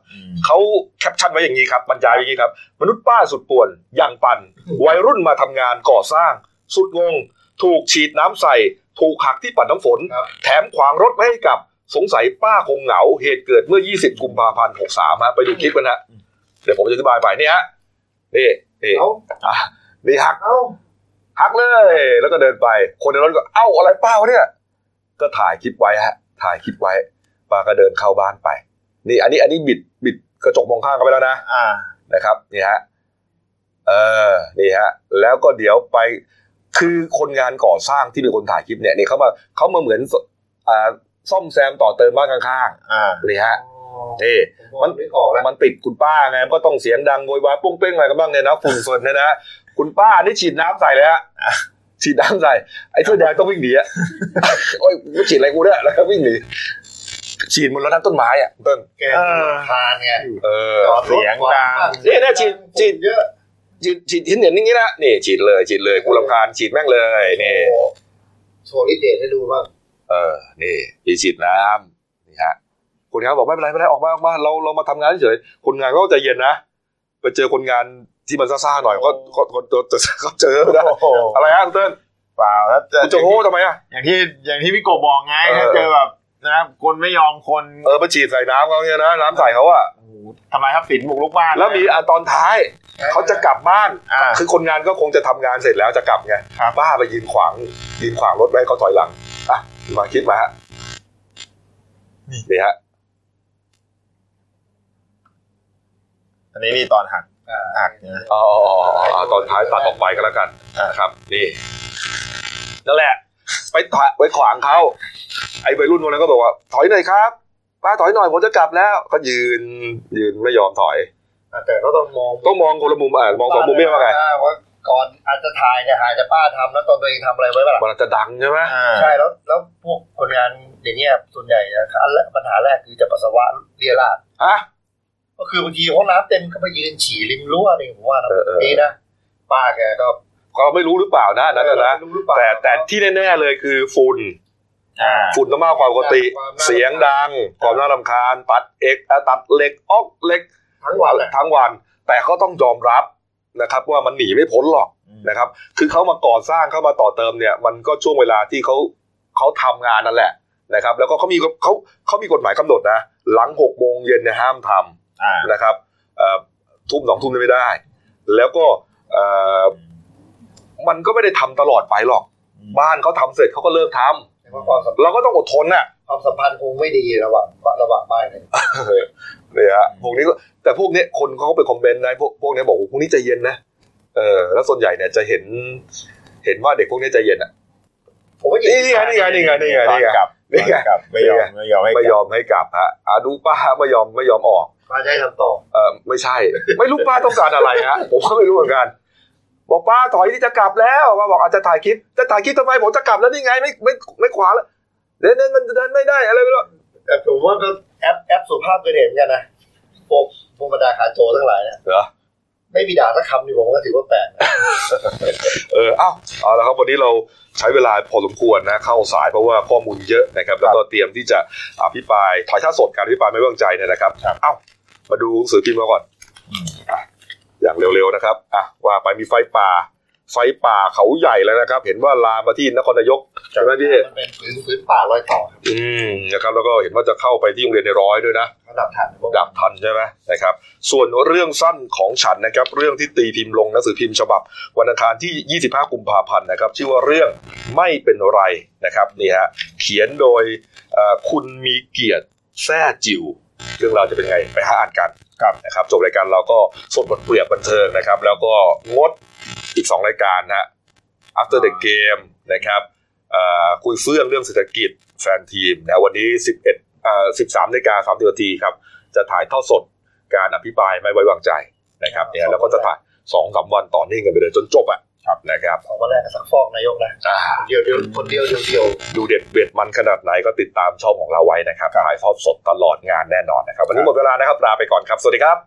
เขาแคปชั่นไว้อย่างนี้ครับบรรยายไว้อย่างนี้ครับ มนุษย์ป้าสุดป่วนอย่างปั่น วัยรุ่นมาทำงานก่อสร้าง สุดงง ถูกฉีดน้ำใส่ ถูกหักที่ปัดน้ำฝน แถมขวางรถไม่ให้กลับสงสัยป้าคงเหงา เหตุเกิดเมื่อ 20 กุมภาพันธ์ 63 ฮะ ไปดูคลิปกันฮะ เดี๋ยวผมจะอธิบายไปนี่ฮะ นี่นี่อะนี่หักหักเลย แล้วก็เดินไป คนในรถก็ เอ้าอะไรเปล่าวะเนี่ย ก็ถ่ายคลิปไว้ฮะ ถ่ายคลิปไว้ป้าก็เดินเข้าบ้านไป นี่อันนี้อันนี้บิดบิดกระจกมองข้างกันไปแล้วนะอ่านะครับนี่ฮะเออนี่ฮะ แล้วก็เดี๋ยวไปคือคนงานก่อสร้างที่เป็นคนถ่ายคลิปเนี่ยนี่เขามาเขามาเหมือนสอ่าซ่อมแซมต่อเติมบ้านข้างอ่าๆนี่ฮะนี่มันมันติดคุณป้าไงมันก็ต้องเสียงดังโวยวายปุ้งเป้งอะไรกันบ้างเนี่ยนะฝุ่นฝนเนี่ยนะคุณป้านี่ฉีดน้ำใส่เลยฮะฉีดน้ำใส่ไอ้เสื้อแดงต้องวิ่งหนีอะโอ้ยมันฉีดอะไรกูเนี่ยแล้วก็วิ่งหนี ฉีดบนรถน้ำต้นไม้อะต้นเออทานไงเออเสียงดังนี่เนี่ยฉีดฉีดเยอะฉีดฉีดหินเหนียนอย่างนี้นะนี่ฉีดเลยฉีดเลยกูรำคาญฉีดแม่งเลยนี่โชว์ลิเดตให้ดูบ้างเออนี่มีฉีดน้ำนี่ฮะคนงานบอกไม่เป็นไรไม่เป็นไรออกมาออกมาเราเรามาทำงานเฉยๆคนงานก็ใจเย็นนะไปเจอคนงานที่มันซ่าๆหน่อยก็ก็ก็ก็ก็เจอนะโอ้โหอะไรฮะคุณเติ้ลเปล่าถ้าเจอคุณจะโอ้ทำไมอะอย่างที่อย่างที่พี่โกบอกไงเออถ้าเจอแบบ นะคนไม่ยอมคนเออไปฉีดใส่น้ำเขาเนี่ยนะน้ำใส่เขาอะโอ้โหทำลายทรัพย์สินบุกลุกบ้านแล้วมีอันตอนท้ายเขาจะกลับบ้าน อ่า คือคนงานก็คงจะทำงานเสร็จแล้วจะกลับไงครับป้าไปยืนขวางยืนขวางรถไว้ให้เขาถอยหลังอะมาคิดมาฮะนี่ฮะอันนี้นี่ตอนหักหักนะอ๋อตอนท้ายตัดออกไปก็แล้วกันอ่า นะครับนี่นั่นแหละ ไปถอยไปขวางเขาไอ้วัยรุ่นคนนั้นก็บอกว่า ถอยหน่อยครับป้าถอยหน่อยผมจะกลับแล้วก็ยืนยืนไม่ยอมถอยแต่ก็ต้องมองต้องมองคนละมุมอะมองสองมุมไม่ว่าไงว่าก่อนอาจจะถ่ายเนี่ยถ่ายจะป้าทำแล้วตอนตัวเองทำอะไรไว้บ้างมันอาจจะดังใช่ไหมอ่าใช่แล้วแล้วพวกคนงานอย่างเงี้ยส่วนใหญ่นะอันแรกปัญหาแรกคือจะปัสสาวะเรียราดฮะก็คือบางทีห้องน้ำเต็มก็ไปยืนฉี่ริมรั้วนี่ผมว่านะเออเออนี่นะป้าแกก็ ก็ไม่รู้หรือเปล่านะอันนั้นน่ะนะไม่รู้หรือเปล่าแต่แต่ที่แน่ๆเลยคือฝุ่นอ่าฝุ่นต้องมากกว่าปกติความน่ารำคาญเสียงดังความน่ารำคาญ ตัดเอกเอ่อตัดเหล็กออกเหล็กทั้งวันแหละทั้งวัน แต่เขาต้องยอมรับนะครับ ว่ามันหนีไม่พ้นหรอกนะครับ คือเขามาก่อสร้างเข้ามาต่อเติมเนี่ย มันก็ช่วงเวลาที่เขาเขาทำงานนั่นแหละนะครับ แล้วก็เขามีเขาเขามีกฎหมายกำหนดนะ หลังหกโมงเย็นเนี่ยห้ามทำอ่านะครับเอ่อทุ่มสองทุ่มไม่ได้ แล้วก็เอ่อ มันก็ไม่ได้ทำตลอดไปหรอก บ้านเขาทำเสร็จเขาก็เลิกทำแต่ว่าความสัมเราก็ต้องอดทนน่ะ ความสัมพันธ์คงไม่ดีระหว่างระหว่างบ้านเนี่ยเนี่ยฮะพวกนี้ก็แต่พวกเนี้ยคนเขาก็ไปคอมเมนต์นะพวกพวกเนี้ยบอกว่าพวกนี้ใจเย็นนะเออแล้วส่วนใหญ่เนี่ยจะเห็น เห็นว่าเด็กพวกนี้ใจเย็นอะผมว่านี่ไงนี่ไงนี่ไงนี่ไงตอนนี่ไงกลับนี่ไงตอนกลับไม่ยอมไม่ยอมให้ไม่กยลับอมให้กลับฮะอะดูป้าไม่ยอมไม่ยอมออกป้าจะให้ทำต่อเออไม่ใช่ ไม่รู้ป้าต้องการอะไรฮะผมก็ไม่รู้เหมือนกัน บอกป้าถอยที่จะกลับแล้วป้าบอกอาจจะถ่ายคลิป จะถ่ายคลิปทำไมผมจะกลับแล้วนี่ไงไม่ไม่ไม่ขวาแล้วเดินเดินมันเดินไม่ได้อะไรไม่รู้แต่ผมว่าก็แอปแอปสุภาพเคยเห็นกันนะพวกพวกบรรดาขาโจรทั้งหลายเนี่ยเหรอไม่มีด่าสักคำนี่ผมก็ถือว่าแปลกนะเอออ้าวเอาละครับวันนี้เราใช้เวลาพอสมควรนะเข้าสายเพราะว่าข้อมูลเยอะนะครับ แล้วก็เตรียมที่จะอภิปรายถ่ายทอดสดการอภิปรายไม่ไว้วางใจเนี่ยนะครับเอ้ามาดูหนังสือพิมพ์มาก่อน อะอย่างเร็วๆนะครับอะว่าไปมีไฟป่า ไฟป่าเขาใหญ่แล้วนะครับ เห็นว่าลามมาที่นครนายกใช่ไหมพี่มันเป็นพื้นพื้นป่ารอยต่อครับอืมนะครับแล้วก็เห็นว่าจะเข้าไปที่โรงเรียนในร้อยด้วยนะระดับทันดับทันใช่ไหมนะครับ ส่วนเรื่องสั้นของฉันนะครับ เรื่องที่ตีพิมพ์ลงหนังสือพิมพ์ฉบับ วันอังคารที่ 25 กุมภาพันธ์นะครับ ชื่อว่าเรื่องไม่เป็นไรนะครับนี่ฮะเขียนโดยเอ่อคุณมีเกียรติแซ่จิว เรื่องราวจะเป็นไงไปหาอ่านกันครับนะครับจบรายการเราก็สดบทเปรียบบันเทิงนะครับ แล้วก็งดอีก 2 รายการนะฮะ after the game นะครับเอ่อคุยเฟื่องเรื่องเศรษฐกิจแฟนทีมนะวันนี้ 11เอ่อ13นาฬิกา30นาทีครับ จะถ่ายทอดสดการอภิปรายไม่ไว้วางใจนะครับเนี่ยแล้วก็จะถ่ายสองสามวันต่อเนื่องกันไปเลยจนจบอะ นะครับออกมาแรกกับสักฟอกนายกนะอ่าคนเดียวเดียวคนเดียวเดียวเดียวดูเด็ดเบ็ดมันขนาดไหนก็ติดตามช่องของเราไว้นะครับถ่ายทอดสดตลอดงานแน่นอนนะครับวันนี้หมดเวลานะครับลาไปก่อนครับสวัสดีครับ